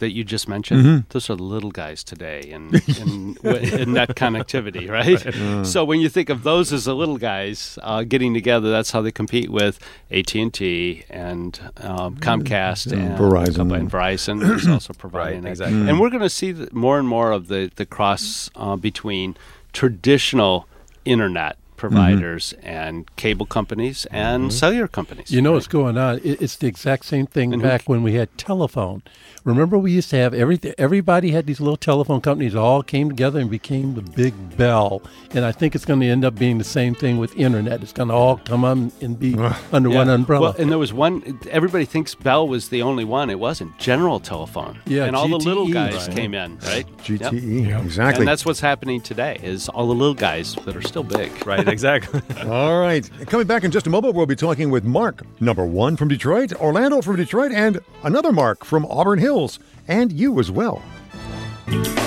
that you just mentioned, those are the little guys today in in, in net connectivity, right? So when you think of those as the little guys uh, getting together, that's how they compete with AT and and um, Comcast and Verizon. and Verizon is also providing Right, exactly. And we're going to see more and more of the the cross uh, between traditional internet Mm-hmm. providers and cable companies and mm-hmm. cellular companies. You know right? what's going on? It's the exact same thing And who- back when we had telephone. Remember, we used to have everything. Everybody had these little telephone companies all came together and became the big bell. And I think it's going to end up being the same thing with internet. It's going to all come on and be under one umbrella. Well, and there was one. Everybody thinks Bell was the only one. It wasn't. General Telephone. Yeah, and all the little guys right. came in, right? Yep. GTE, exactly. And that's what's happening today. Is all the little guys that are still big. right exactly. All right. Coming back in just a moment, we'll be talking with Mark, number one from Detroit, Orlando from Detroit, and another Mark from Auburn Hills, and you as well.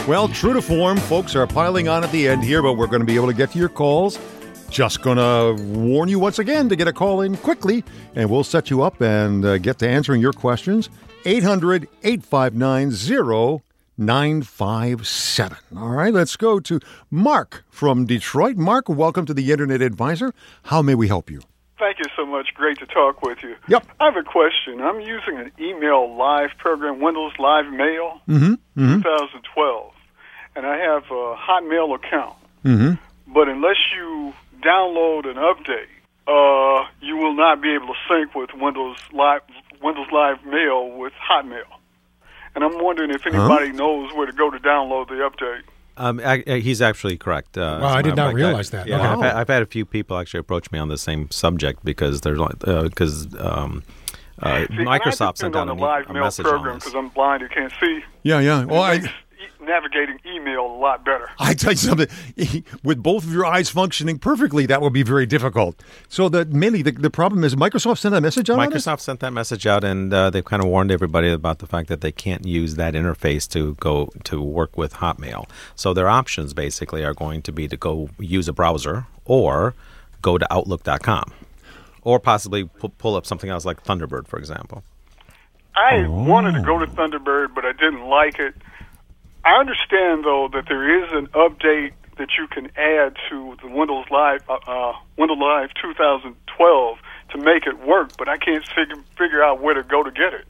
Well, true to form, folks are piling on at the end here, but we're going to be able to get to your calls. Just going to warn you once again to get a call in quickly, and we'll set you up and uh, get to answering your questions. 800 859 0957. All right, let's go to Mark from Detroit. Mark, welcome to the Internet Advisor. How may we help you? Thank you so much. Great to talk with you. Yep. I have a question. I'm using an email live program, Windows Live Mail, Mm-hmm. 2012, and I have a Hotmail account. Mm-hmm. But unless you download an update, uh, you will not be able to sync with Windows Live Windows Live Mail with Hotmail. And I'm wondering if anybody knows where to go to download the update. Um, ac- uh, he's actually correct. Uh, Wow, I did not realize I- that. Yeah, Okay. I've, had, I've had a few people actually approach me on the same subject because there's like because um, uh, Microsoft sent out on a, the live a mail message on program because I'm blind you can't see. Yeah, yeah. Well, it I, makes navigating email a lot better. I tell you something. With both of your eyes functioning perfectly, that would be very difficult. So, the mainly the, the problem is Microsoft sent a message out. Microsoft sent that message out, and uh, they've kind of warned everybody about the fact that they can't use that interface to go to work with Hotmail. So their options basically are going to be to go use a browser or go to Outlook.com, or possibly pu- pull up something else like Thunderbird, for example. I wanted to go to Thunderbird, but I didn't like it. I understand though that there is an update that you can add to the Windows Live uh, uh, Windows Live 2012 to make it work, but I can't figure figure out where to go to get it.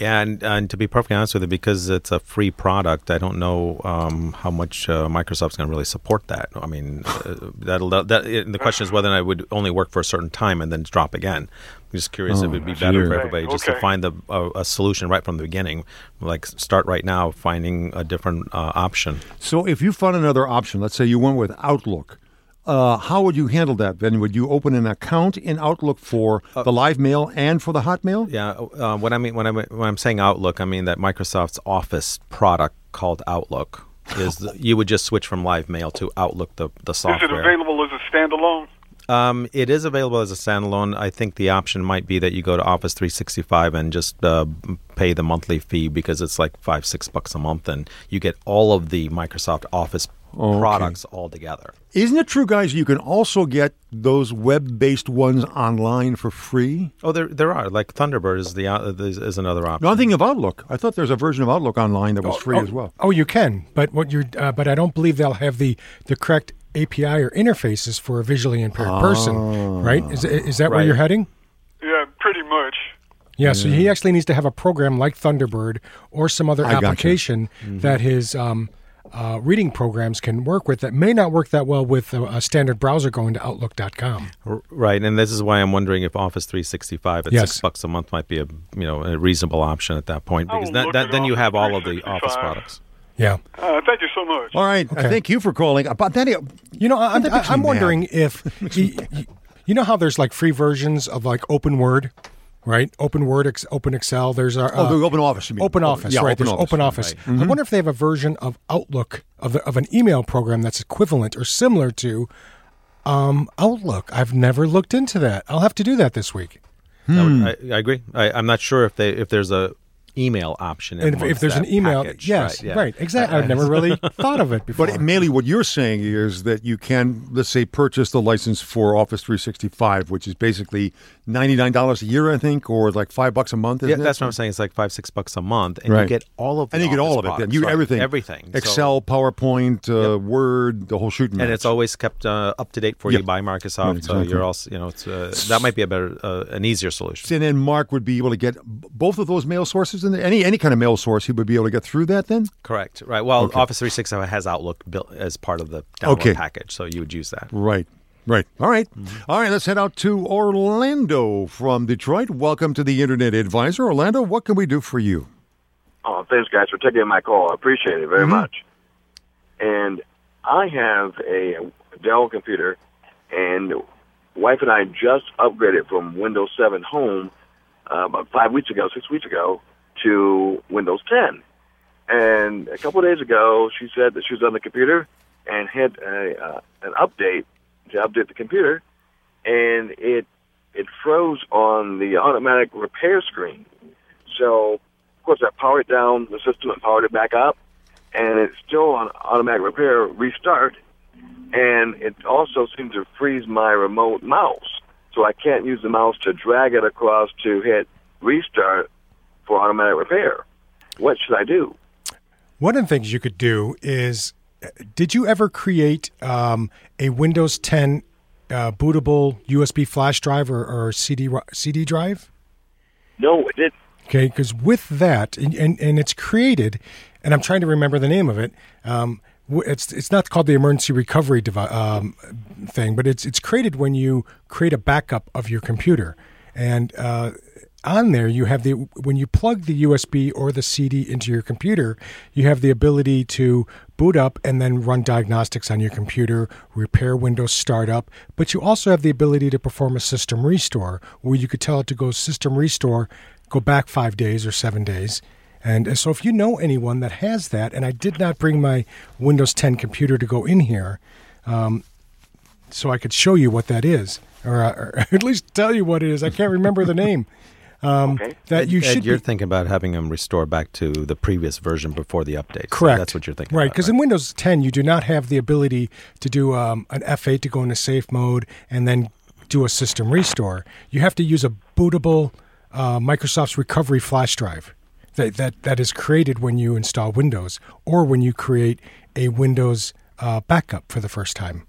And and to be perfectly honest with you, because it's a free product, I don't know um, how much uh, Microsoft's going to really support that. I mean, uh, that'll that, it, the question is whether or not it would only work for a certain time and then drop again. I'm just curious if Oh, it would be better for dear. everybody just to find the, a, a solution right from the beginning. Like start right now, finding a different uh, option. So, if you found another option, let's say you went with Outlook, uh, how would you handle that? Then, would you open an account in Outlook for the live mail and for the Hotmail? Yeah, uh, what I mean when I'm when I'm saying Outlook, I mean that Microsoft's Office product called Outlook is the, you would just switch from Live Mail to Outlook, the the software. Is it available as a standalone? Um, it is available as a standalone. I think the option might be that you go to Office 365 and just uh, pay the monthly fee because it's like five, six bucks a month, and you get all of the Microsoft Office okay. products altogether. Isn't it true, guys? You can also get those web-based ones online for free. Oh, there there are like Thunderbird is the uh, is, is another option. No, I'm thinking of Outlook. I thought there's a version of Outlook online that was free oh, as well. Oh, you can, but what you're, uh, but I don't believe they'll have the the correct API or interfaces for a visually impaired person, right? Is is that where you're heading? Yeah, pretty much. Yeah, so he actually needs to have a program like Thunderbird or some other I gotcha. application that his um, uh, reading programs can work with that may not work that well with a, a standard browser going to Outlook.com. R- Right, and this is why I'm wondering if Office 365 at Yes. six bucks a month might be a you know a reasonable option at that point because I'll that, that, at then you have all of the Office products. Yeah. Uh, thank you so much. All right. Okay. Thank you for calling. Uh, But then, You know, I, That I, makes me I'm wondering if you, you know how there's like free versions of like Open Word, right? Open Word, ex, Open Excel. There's our oh, uh, the Open Office. You mean Open Office, Yeah, right? Open There's Office. Open Office. Right. I wonder if they have a version of Outlook of, of an email program that's equivalent or similar to um, Outlook. I've never looked into that. I'll have to do that this week. That Hmm. would- I, I agree. I, I'm not sure if they if there's a email option. And if, if amongst there's an email, package. yes, yeah. right, exactly. I've never really thought of it before. But mainly, what you're saying is that you can, let's say, purchase the license for Office 365, which is basically ninety-nine dollars a year, I think, or like five bucks a month. Yeah, Isn't that's it? what I'm saying. It's like five, six bucks a month, and Right. you get all of. The And you get all of it. Then you right. everything, everything, So- Excel, PowerPoint, uh, Word, the whole shooting. and match. it's always kept uh, up to date for Yep. you by Microsoft. Right, So you're also, you know, it's, uh, that might be a better, uh, an easier solution. And then Mark would be able to get both of those mail sources in there. Any any kind of mail source, he would be able to get through that. Then Correct. Right. Well, Okay. Office 365 has Outlook built as part of the download Okay. package, so you would use that. right, right. All right. Mm-hmm. All right. Let's head out to Orlando from Detroit. Welcome to the Internet Advisor, Orlando. What can we do for you? Oh, thanks, guys, for taking my call. I appreciate it very much. And I have a Dell computer, and wife and I just upgraded from Windows 7 Home uh, about five weeks ago, six weeks ago, to Windows 10. And a couple of days ago, she said that she was on the computer and hit a, uh, an update to update the computer, and it it froze on the automatic repair screen. So, of course, I powered down the system and powered it back up, and it's still on automatic repair restart, and it also seems to freeze my remote mouse. So I can't use the mouse to drag it across to hit restart for automatic repair. What should I do? One of the things you could do is, did you ever create um, a Windows 10 uh, bootable USB flash drive or, or CD CD drive? No, it didn't. Okay, because with that, and, and, and it's created, and I'm trying to remember the name of it. Um, it's it's not called the emergency recovery devi- um, thing, but it's it's created when you create a backup of your computer, and uh, on there you have the when you plug the USB or the CD into your computer, you have the ability to boot up and then run diagnostics on your computer, repair Windows startup, but you also have the ability to perform a system restore where you could tell it to go system restore, go back 5 days or 7 days. And so if you know anyone that has that and I did not bring my Windows 10 computer to go in here, um, so I could show you what that is, or, or at least tell you what it is. I can't remember the name. Um, That you Ed, should you're be- thinking about having them restore back to the previous version before the update. So Correct. that's what you're thinking. Right, about, because in Windows 10, you do not have the ability to do um, an F8 to go into safe mode and then do a system restore. You have to use a bootable uh, Microsoft's recovery flash drive that, that, that is created when you install Windows or when you create a Windows uh, backup for the first time.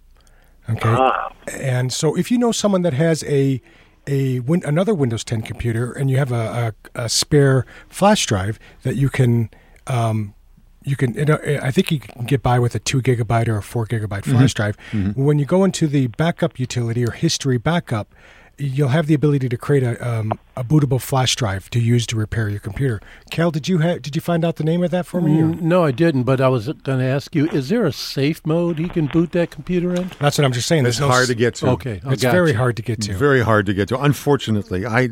Okay. And so if you know someone that has a a win, another Windows 10 computer and you have a, a, a spare flash drive that you can um, you can know, I think you can get by with a two gigabyte or a four gigabyte flash Mhm. drive. Mhm. When you go into the backup utility or history backup, you'll have the ability to create a, um, a bootable flash drive to use to repair your computer. Cal, did you ha- did you find out the name of that for me? or- Mm, No, I didn't. But I was going to ask you: Is there a safe mode he can boot that computer in? That's what I'm just saying. It's no hard s- to get to. Okay, I it's very you. hard to get to. Very hard to get to. Unfortunately, I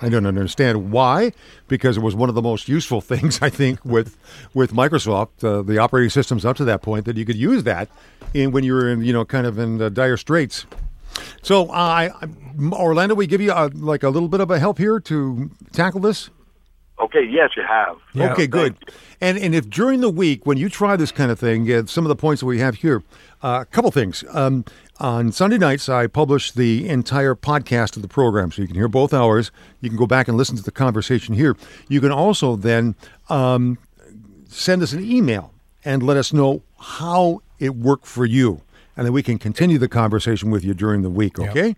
I don't understand why, because it was one of the most useful things I think with with Microsoft, uh, the operating systems up to that point that you could use that in when you were in you know kind of in uh, dire straits. So uh, I, I Orlando, we give you uh like a little bit of a help here to tackle this. Okay, yes, you have. Okay, good. And and if during the week when you try this kind of thing, uh, some of the points that we have here, uh, a couple things. Um, on Sunday nights, I publish the entire podcast of the program, so you can hear both hours. You can go back and listen to the conversation here. You can also then um, send us an email and let us know how it worked for you, and then we can continue the conversation with you during the week. Okay.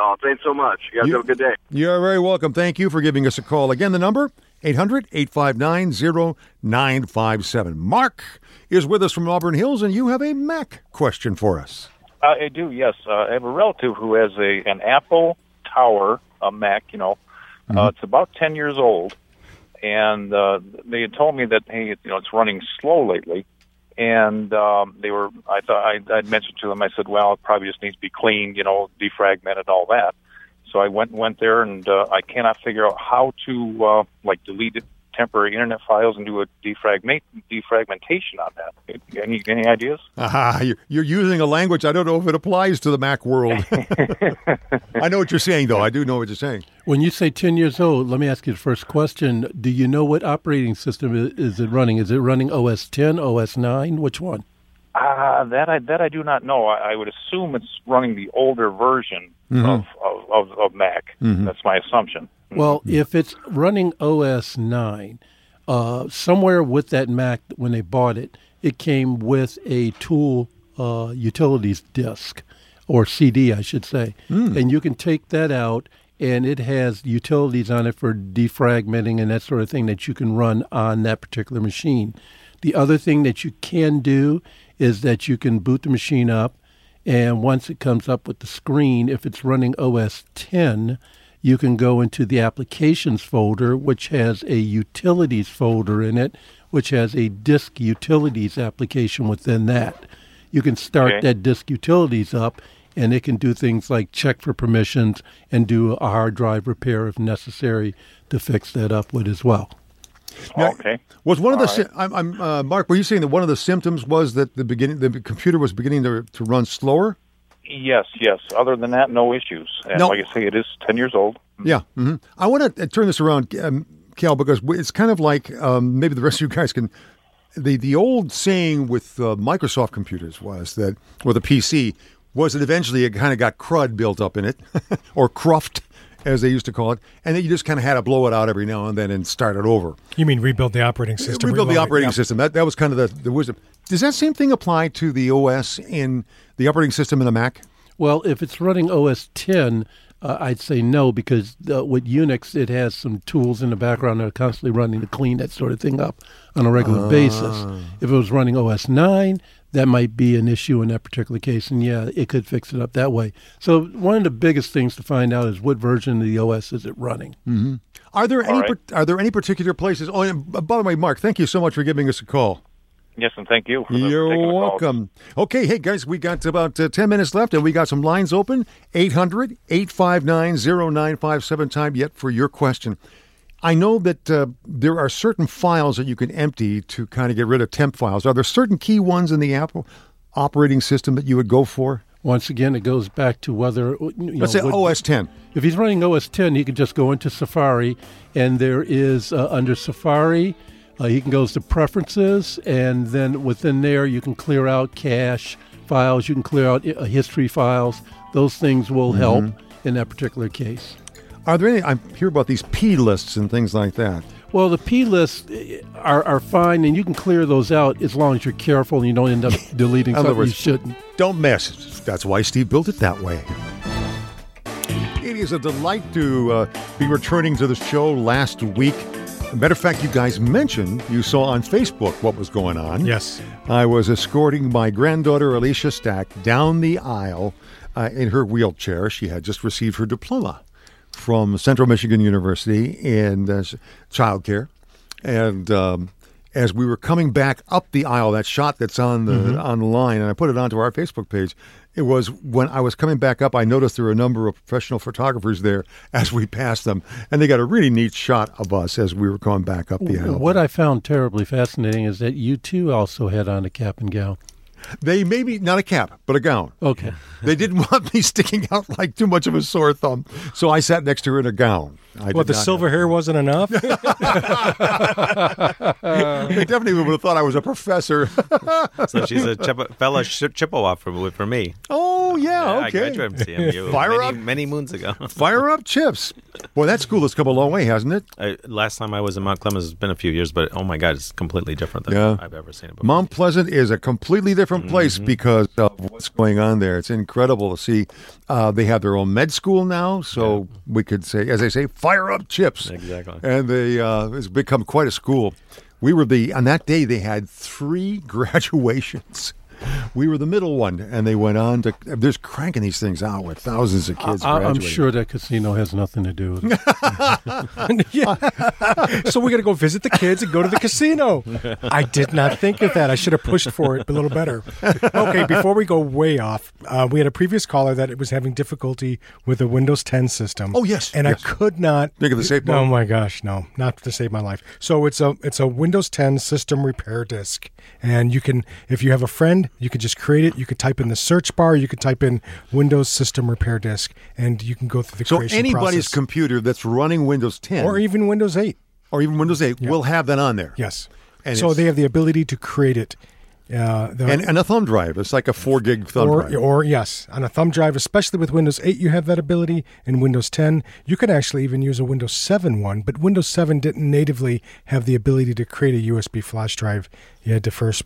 Oh, thanks so much. You guys You- have a good day. You're very welcome. Thank you for giving us a call. Again, the number 800 859 0957. Mark is with us from Auburn Hills, and you have a Mac question for us. Uh, I do, yes. Uh, I have a relative who has a an Apple Tower, a Mac. You know, uh, it's about ten years old, and uh, they had told me that hey, you know, it's running slow lately. And um, they were, I thought I, I'd mentioned to them. I said, well, it probably just needs to be cleaned, you know, defragmented, all that. So I went and went there, and uh, I cannot figure out how to uh, like delete it, temporary internet files and do a defragment defragmentation on that. Any any ideas? Aha, you're, you're using a language I don't know if it applies to the Mac world. I know what you're saying, though. I do know what you're saying. When you say 10 years old, let me ask you the first question. Do you know what operating system i- is it running? Is it running OS 10, OS 9? Which one? Uh, that I that I do not know. I, I would assume it's running the older version Mhm. of, of, of, of Mac. Mhm. That's my assumption. Well, if it's running OS 9, uh, somewhere with that Mac, when they bought it, it came with a tool uh, utilities disk or CD, I should say. And you can take that out, and it has utilities on it for defragmenting and that sort of thing that you can run on that particular machine. The other thing that you can do is that you can boot the machine up, and once it comes up with the screen, if it's running OS 10, you can go into the applications folder, which has a utilities folder in it, which has a disk utilities application within that. You can start Okay. that disk utilities up, and it can do things like check for permissions and do a hard drive repair if necessary to fix that up with as well. Now, okay. Was one of the All sy- I'm, I'm uh, Mark? Were you saying that one of the symptoms was that the beginning the computer was beginning to to run slower? Yes, yes. Other than that, no issues. And No. like I say, it is ten years old. Yeah. hmm I want to turn this around, um, Cal, because it's kind of like um, maybe the rest of you guys can. The the old saying with uh, Microsoft computers was that, or the PC, was that eventually it kind of got crud built up in it, or cruft, as they used to call it, and then you just kind of had to blow it out every now and then and start it over. You mean rebuild the operating system? Rebuild the reload it, operating yeah. system. That that was kind of the, the wisdom. Does that same thing apply to the OS in the operating system in the Mac? Well, if it's running OS 10, uh, I'd say no because uh, with Unix, it has some tools in the background that are constantly running to clean that sort of thing up on a regular basis. Ah. If it was running OS 9, that might be an issue in that particular case, and yeah, it could fix it up that way. So one of the biggest things to find out is what version of the OS is it running. Mm-hmm. Are there any right. are there any particular places? Oh, and by the way, Mark, thank you so much for giving us a call. Yes, and thank you. For You're taking the call. welcome. Okay, hey guys, we got about uh, 10 minutes left and we got some lines open. 800 859 0957 time yet for your question. I know that uh, there are certain files that you can empty to kind of get rid of temp files. Are there certain key ones in the Apple operating system that you would go for? Once again, it goes back to whether. You know, Let's say what- OS 10. If he's running OS 10, he can just go into Safari, and there is uh, under Safari, uh, he can go to Preferences, and then within there, you can clear out cache files, you can clear out uh, history files. Those things will help in that particular case. Are there any? I hear about these P lists and things like that. Well, the P lists uh, are, are fine, and you can clear those out as long as you're careful and you don't end up deleting something you shouldn't. Don't mess. That's why Steve built it that way. It is a delight to uh, be returning to the show last week. Matter of fact, you guys mentioned you saw on Facebook what was going on. Yes. I was escorting my granddaughter Alicia Stack down the aisle uh, in her wheelchair. She had just received her diploma from Central Michigan University in uh, child care. And um, as we were coming back up the aisle, that shot that's on the Mhm. on the line, and I put it onto our Facebook page. It was when I was coming back up, I noticed there were a number of professional photographers there as we passed them, and they got a really neat shot of us as we were going back up the aisle. What I found terribly fascinating is that you too also had on a cap and gown. They made me not a cap, but a gown. Okay. They didn't want me sticking out like too much of a sore thumb, so I sat next to her in a gown. I Well, did the silver hair wasn't enough. they definitely would have thought I was a professor. So she's a Chip- fellow Ch- Chippewa for, for me. oh yeah, I okay. graduated from CMU Fire many, up. many moons ago. Fire up chips. Boy, that school has come a long way, hasn't it? I, last time I was in Mount Clemens it's been a few years, but oh my God, it's completely different than Yeah. I've ever seen it before. Mount Pleasant is a completely different place Mm-hmm. because of what's going on there. It's incredible to see. Uh, they have their own med school now, so we could say, as they say, fire up chips. Exactly. And they uh, it's become quite a school. We were the on that day they had three graduations. We were the middle one, and they went on to. They're just cranking these things out with thousands of kids. I, I'm sure that casino has nothing to do with it. yeah. so we got to go visit the kids and go to the casino. I did not think of that. I should have pushed for it a little better. Okay, before we go way off, uh, we had a previous caller that was having difficulty with the Windows 10 system. Oh, yes, and yes. I could not Think of the safe Oh my gosh, no, not to save my life. So it's a it's a Windows 10 system repair disk, and you can if you have a friend, you could just create it. You could type in the search bar. You could type in Windows System Repair Disk, and you can go through the So creation anybody's process. computer that's running Windows 10 or even Windows 8. or even Windows 8 will have that on there. Yes. And so they have the ability to create it. Uh, the, And, and a thumb drive. It's like a four gig thumb or, drive. or yes, on a thumb drive, especially with Windows 8, you have that ability. In Windows 10, you can actually even use a Windows 7 one, but Windows 7 didn't natively have the ability to create a USB flash drive. You had to first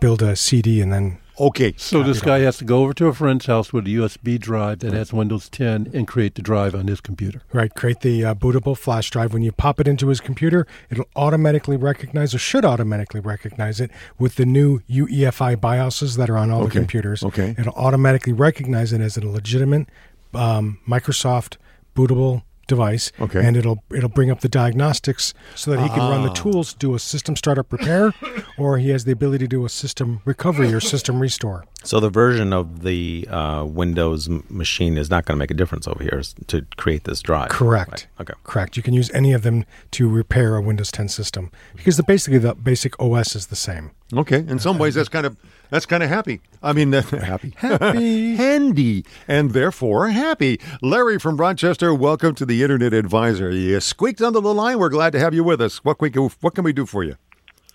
build a CD and then. Okay. So this guy has to go over to a friend's house with a USB drive that has Windows 10 and create the drive on his computer. Right, create the uh, bootable flash drive. When you pop it into his computer, it'll automatically recognize, or should automatically recognize it, with the new UEFI BIOSes that are on all Okay, the computers. okay. It'll automatically recognize it as a legitimate um, Microsoft bootable device. Okay. And it'll it'll bring up the diagnostics so that he can run the Ah. tools, do a system startup repair, or he has the ability to do a system recovery or system restore. So the version of the uh, Windows m- machine is not going to make a difference over here to create this drive. Correct. Right. Okay. Correct. You can use any of them to repair a Windows 10 system because the basically the basic OS is the same. Okay, in some ways that's kind of that's kind of happy. I mean, happy, Happy. handy, and therefore happy. Larry from Rochester, welcome to the Internet Advisor. You squeaked onto the line. We're glad to have you with us. What we can, what can we do for you?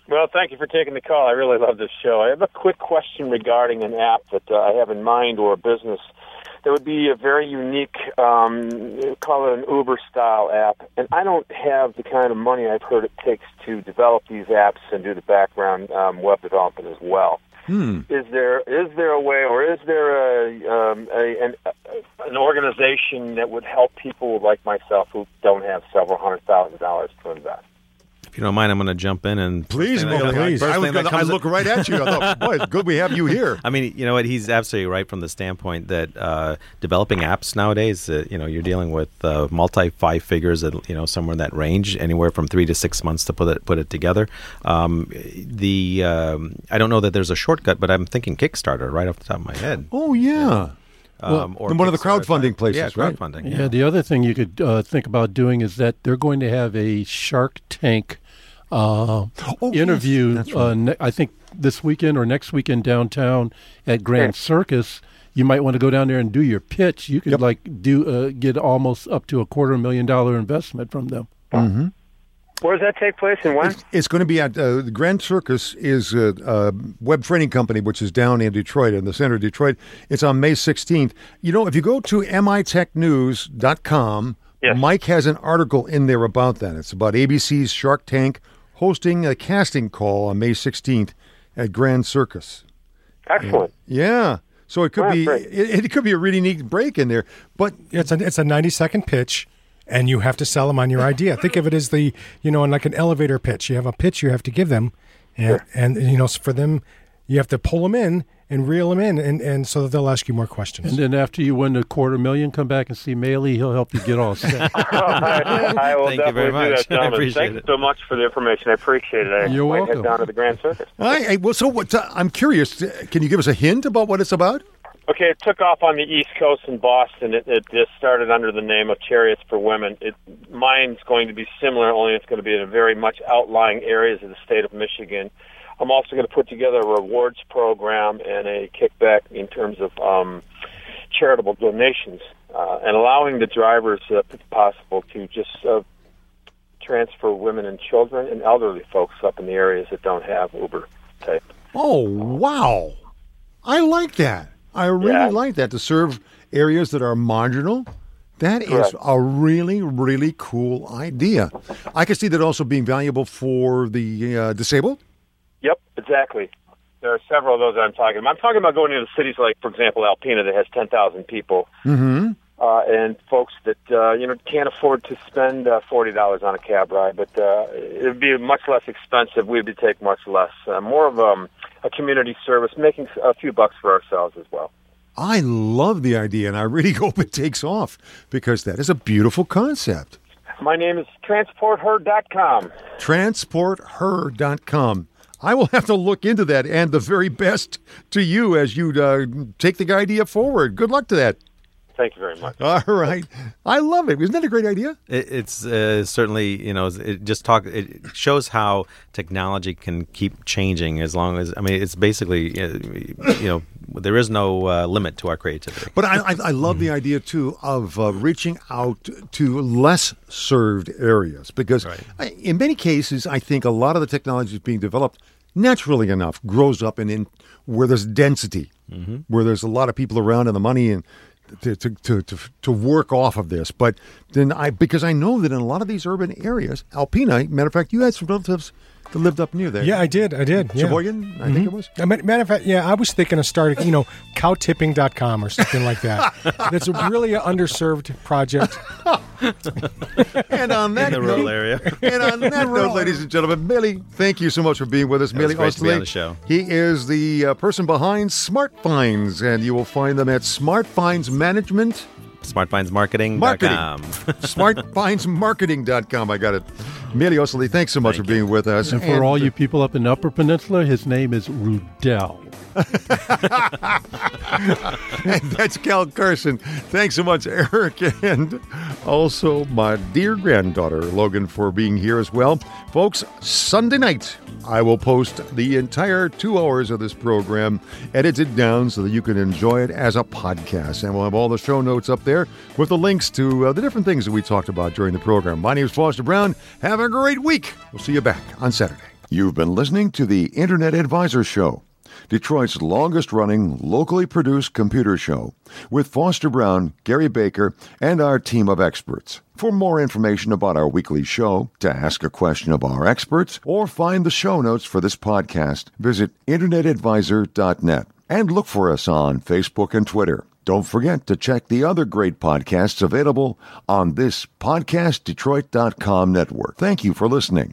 Well, thank you for taking the call. I really love this show. I have a quick question regarding an app that uh, I have in mind or a business that would be a very unique, um, call it an Uber style app. And I don't have the kind of money I've heard it takes to develop these apps and do the background um, web development as well. Hmm. Is there is there a way, or is there a, um, a an, an organization that would help people like myself who don't have several hundred thousand dollars to invest? If you don't mind, I'm going to jump in and Please, first thing that Mo, please. I was gonna, I look right at you. I thought, boy, it's good we have you here. I mean, you know what? He's absolutely right from the standpoint that uh, developing apps nowadays, uh, you know, you're dealing with uh, multi five figures, at, you know, somewhere in that range, anywhere from three to six months to put it put it together. Um, the um, I don't know that there's a shortcut, but I'm thinking Kickstarter right off the top of my head. Oh yeah. Um, or one of the crowdfunding places, yeah, right? crowdfunding. Yeah, the other thing you could uh, think about doing is that they're going to have a Shark Tank uh, Oh, yes, interview. that's uh, ne- I think this weekend or next weekend downtown at Grand Circus. You might want to go down there and do your pitch. You could Yep. like do uh, get almost up to a quarter million dollar investment from them. Mm-hmm. Where does that take place and when? It's going to be at uh, the Grand Circus is a, a web training company which is down in Detroit in the center of Detroit. It's on May 16th. You know, if you go to mitechnews.com, Yes. Mike has an article in there about that. It's about ABC's Shark Tank hosting a casting call on May 16th at Grand Circus. Excellent. Yeah. So it could be it, it could be a really neat break in there. But It's a it's a ninety second pitch, and you have to sell them on your idea. Think of it as the you know, in like an elevator pitch. You have a pitch you have to give them, and and you know, for them, you have to pull them in and reel them in, and and so that they'll ask you more questions. And then after you win the quarter million, come back and see Maley. He'll help you get all set. I, I will Thank you definitely very do that, I gentlemen. appreciate Thank you it. so much for the information. I appreciate it. I You're might welcome. head down to the Grand Circus. I, I well, so what? Uh, I'm curious. Can you give us a hint about what it's about? Okay, it took off on the East Coast in Boston. It, it just started under the name of Chariots for Women. It, mine's going to be similar, only it's going to be in very much outlying areas of the state of Michigan. I'm also going to put together a rewards program and a kickback in terms of um, charitable donations, uh, and allowing the drivers, uh, if possible, to just uh, transfer women and children and elderly folks up in the areas that don't have Uber type. Oh, wow. I like that. I really Yeah. like that to serve areas that are marginal. That is a really, really cool idea. I can see that also being valuable for the uh, disabled. Yep, exactly. There are several of those I'm talking about. I'm talking about going into cities like, for example, Alpena that has 10,000 people. Mm-hmm. uh, and folks that uh, you know can't afford to spend uh, forty dollars on a cab ride, but uh, it'd be much less expensive. We'd be take much less, uh, more of um, a community service, making a few bucks for ourselves as well. I love the idea, and I really hope it takes off because that is a beautiful concept. My name is transporther.com. Transporther.com. I will have to look into that, and the very best to you as you uh, take the idea forward. Good luck to that. Thank you very much. All right. I love it. Isn't that a great idea? It, it's uh, certainly you know it just talk it shows how technology can keep changing as long as I mean it's basically uh, you know there is no uh, limit to our creativity. But I, I, I love the idea too of uh, reaching out to less served areas because I, in many cases, I think a lot of the technology is being developed naturally enough grows up in, in where there's density, Mhm. where there's a lot of people around and the money and to, to, to, to, to work off of this. But then I because I know that in a lot of these urban areas, Alpena, matter of fact, you had some relatives that lived up near there. Yeah, I did. I did. Yeah. Cheboygan, I think it was. I mean, matter of fact, yeah, I was thinking of starting, you know, cowtipping.com or something like that. That's a really an underserved project. and on that In the rural area. and on that note, ladies and gentlemen, Millie, thank you so much for being with us. It Millie great to be on the show. He is the uh, person behind Smart Finds, and you will find them at Smart Finds Management. SmartFindsMarketing.com. Marketing. SmartFindsMarketing.com. I got it. Millie Ostley, thanks so much for being with us. And for all you people up in the Upper Peninsula, his name is Rudell. and that's Cal Carson. Thanks so much, Eric, and also my dear granddaughter, Logan, for being here as well. Folks, Sunday night, I will post the entire two hours of this program edited down so that you can enjoy it as a podcast. And we'll have all the show notes up there with the links to uh, the different things that we talked about during the program. My name is Foster Brown. Have a great week. We'll see you back on Saturday. You've been listening to the Internet Advisor Show, Detroit's longest running, locally produced computer show, with Foster Brown, Gary Baker, and our team of experts. For more information about our weekly show, to ask a question of our experts, or find the show notes for this podcast, visit InternetAdvisor.net and look for us on Facebook and Twitter. Don't forget to check the other great podcasts available on this PodcastDetroit.com network. Thank you for listening.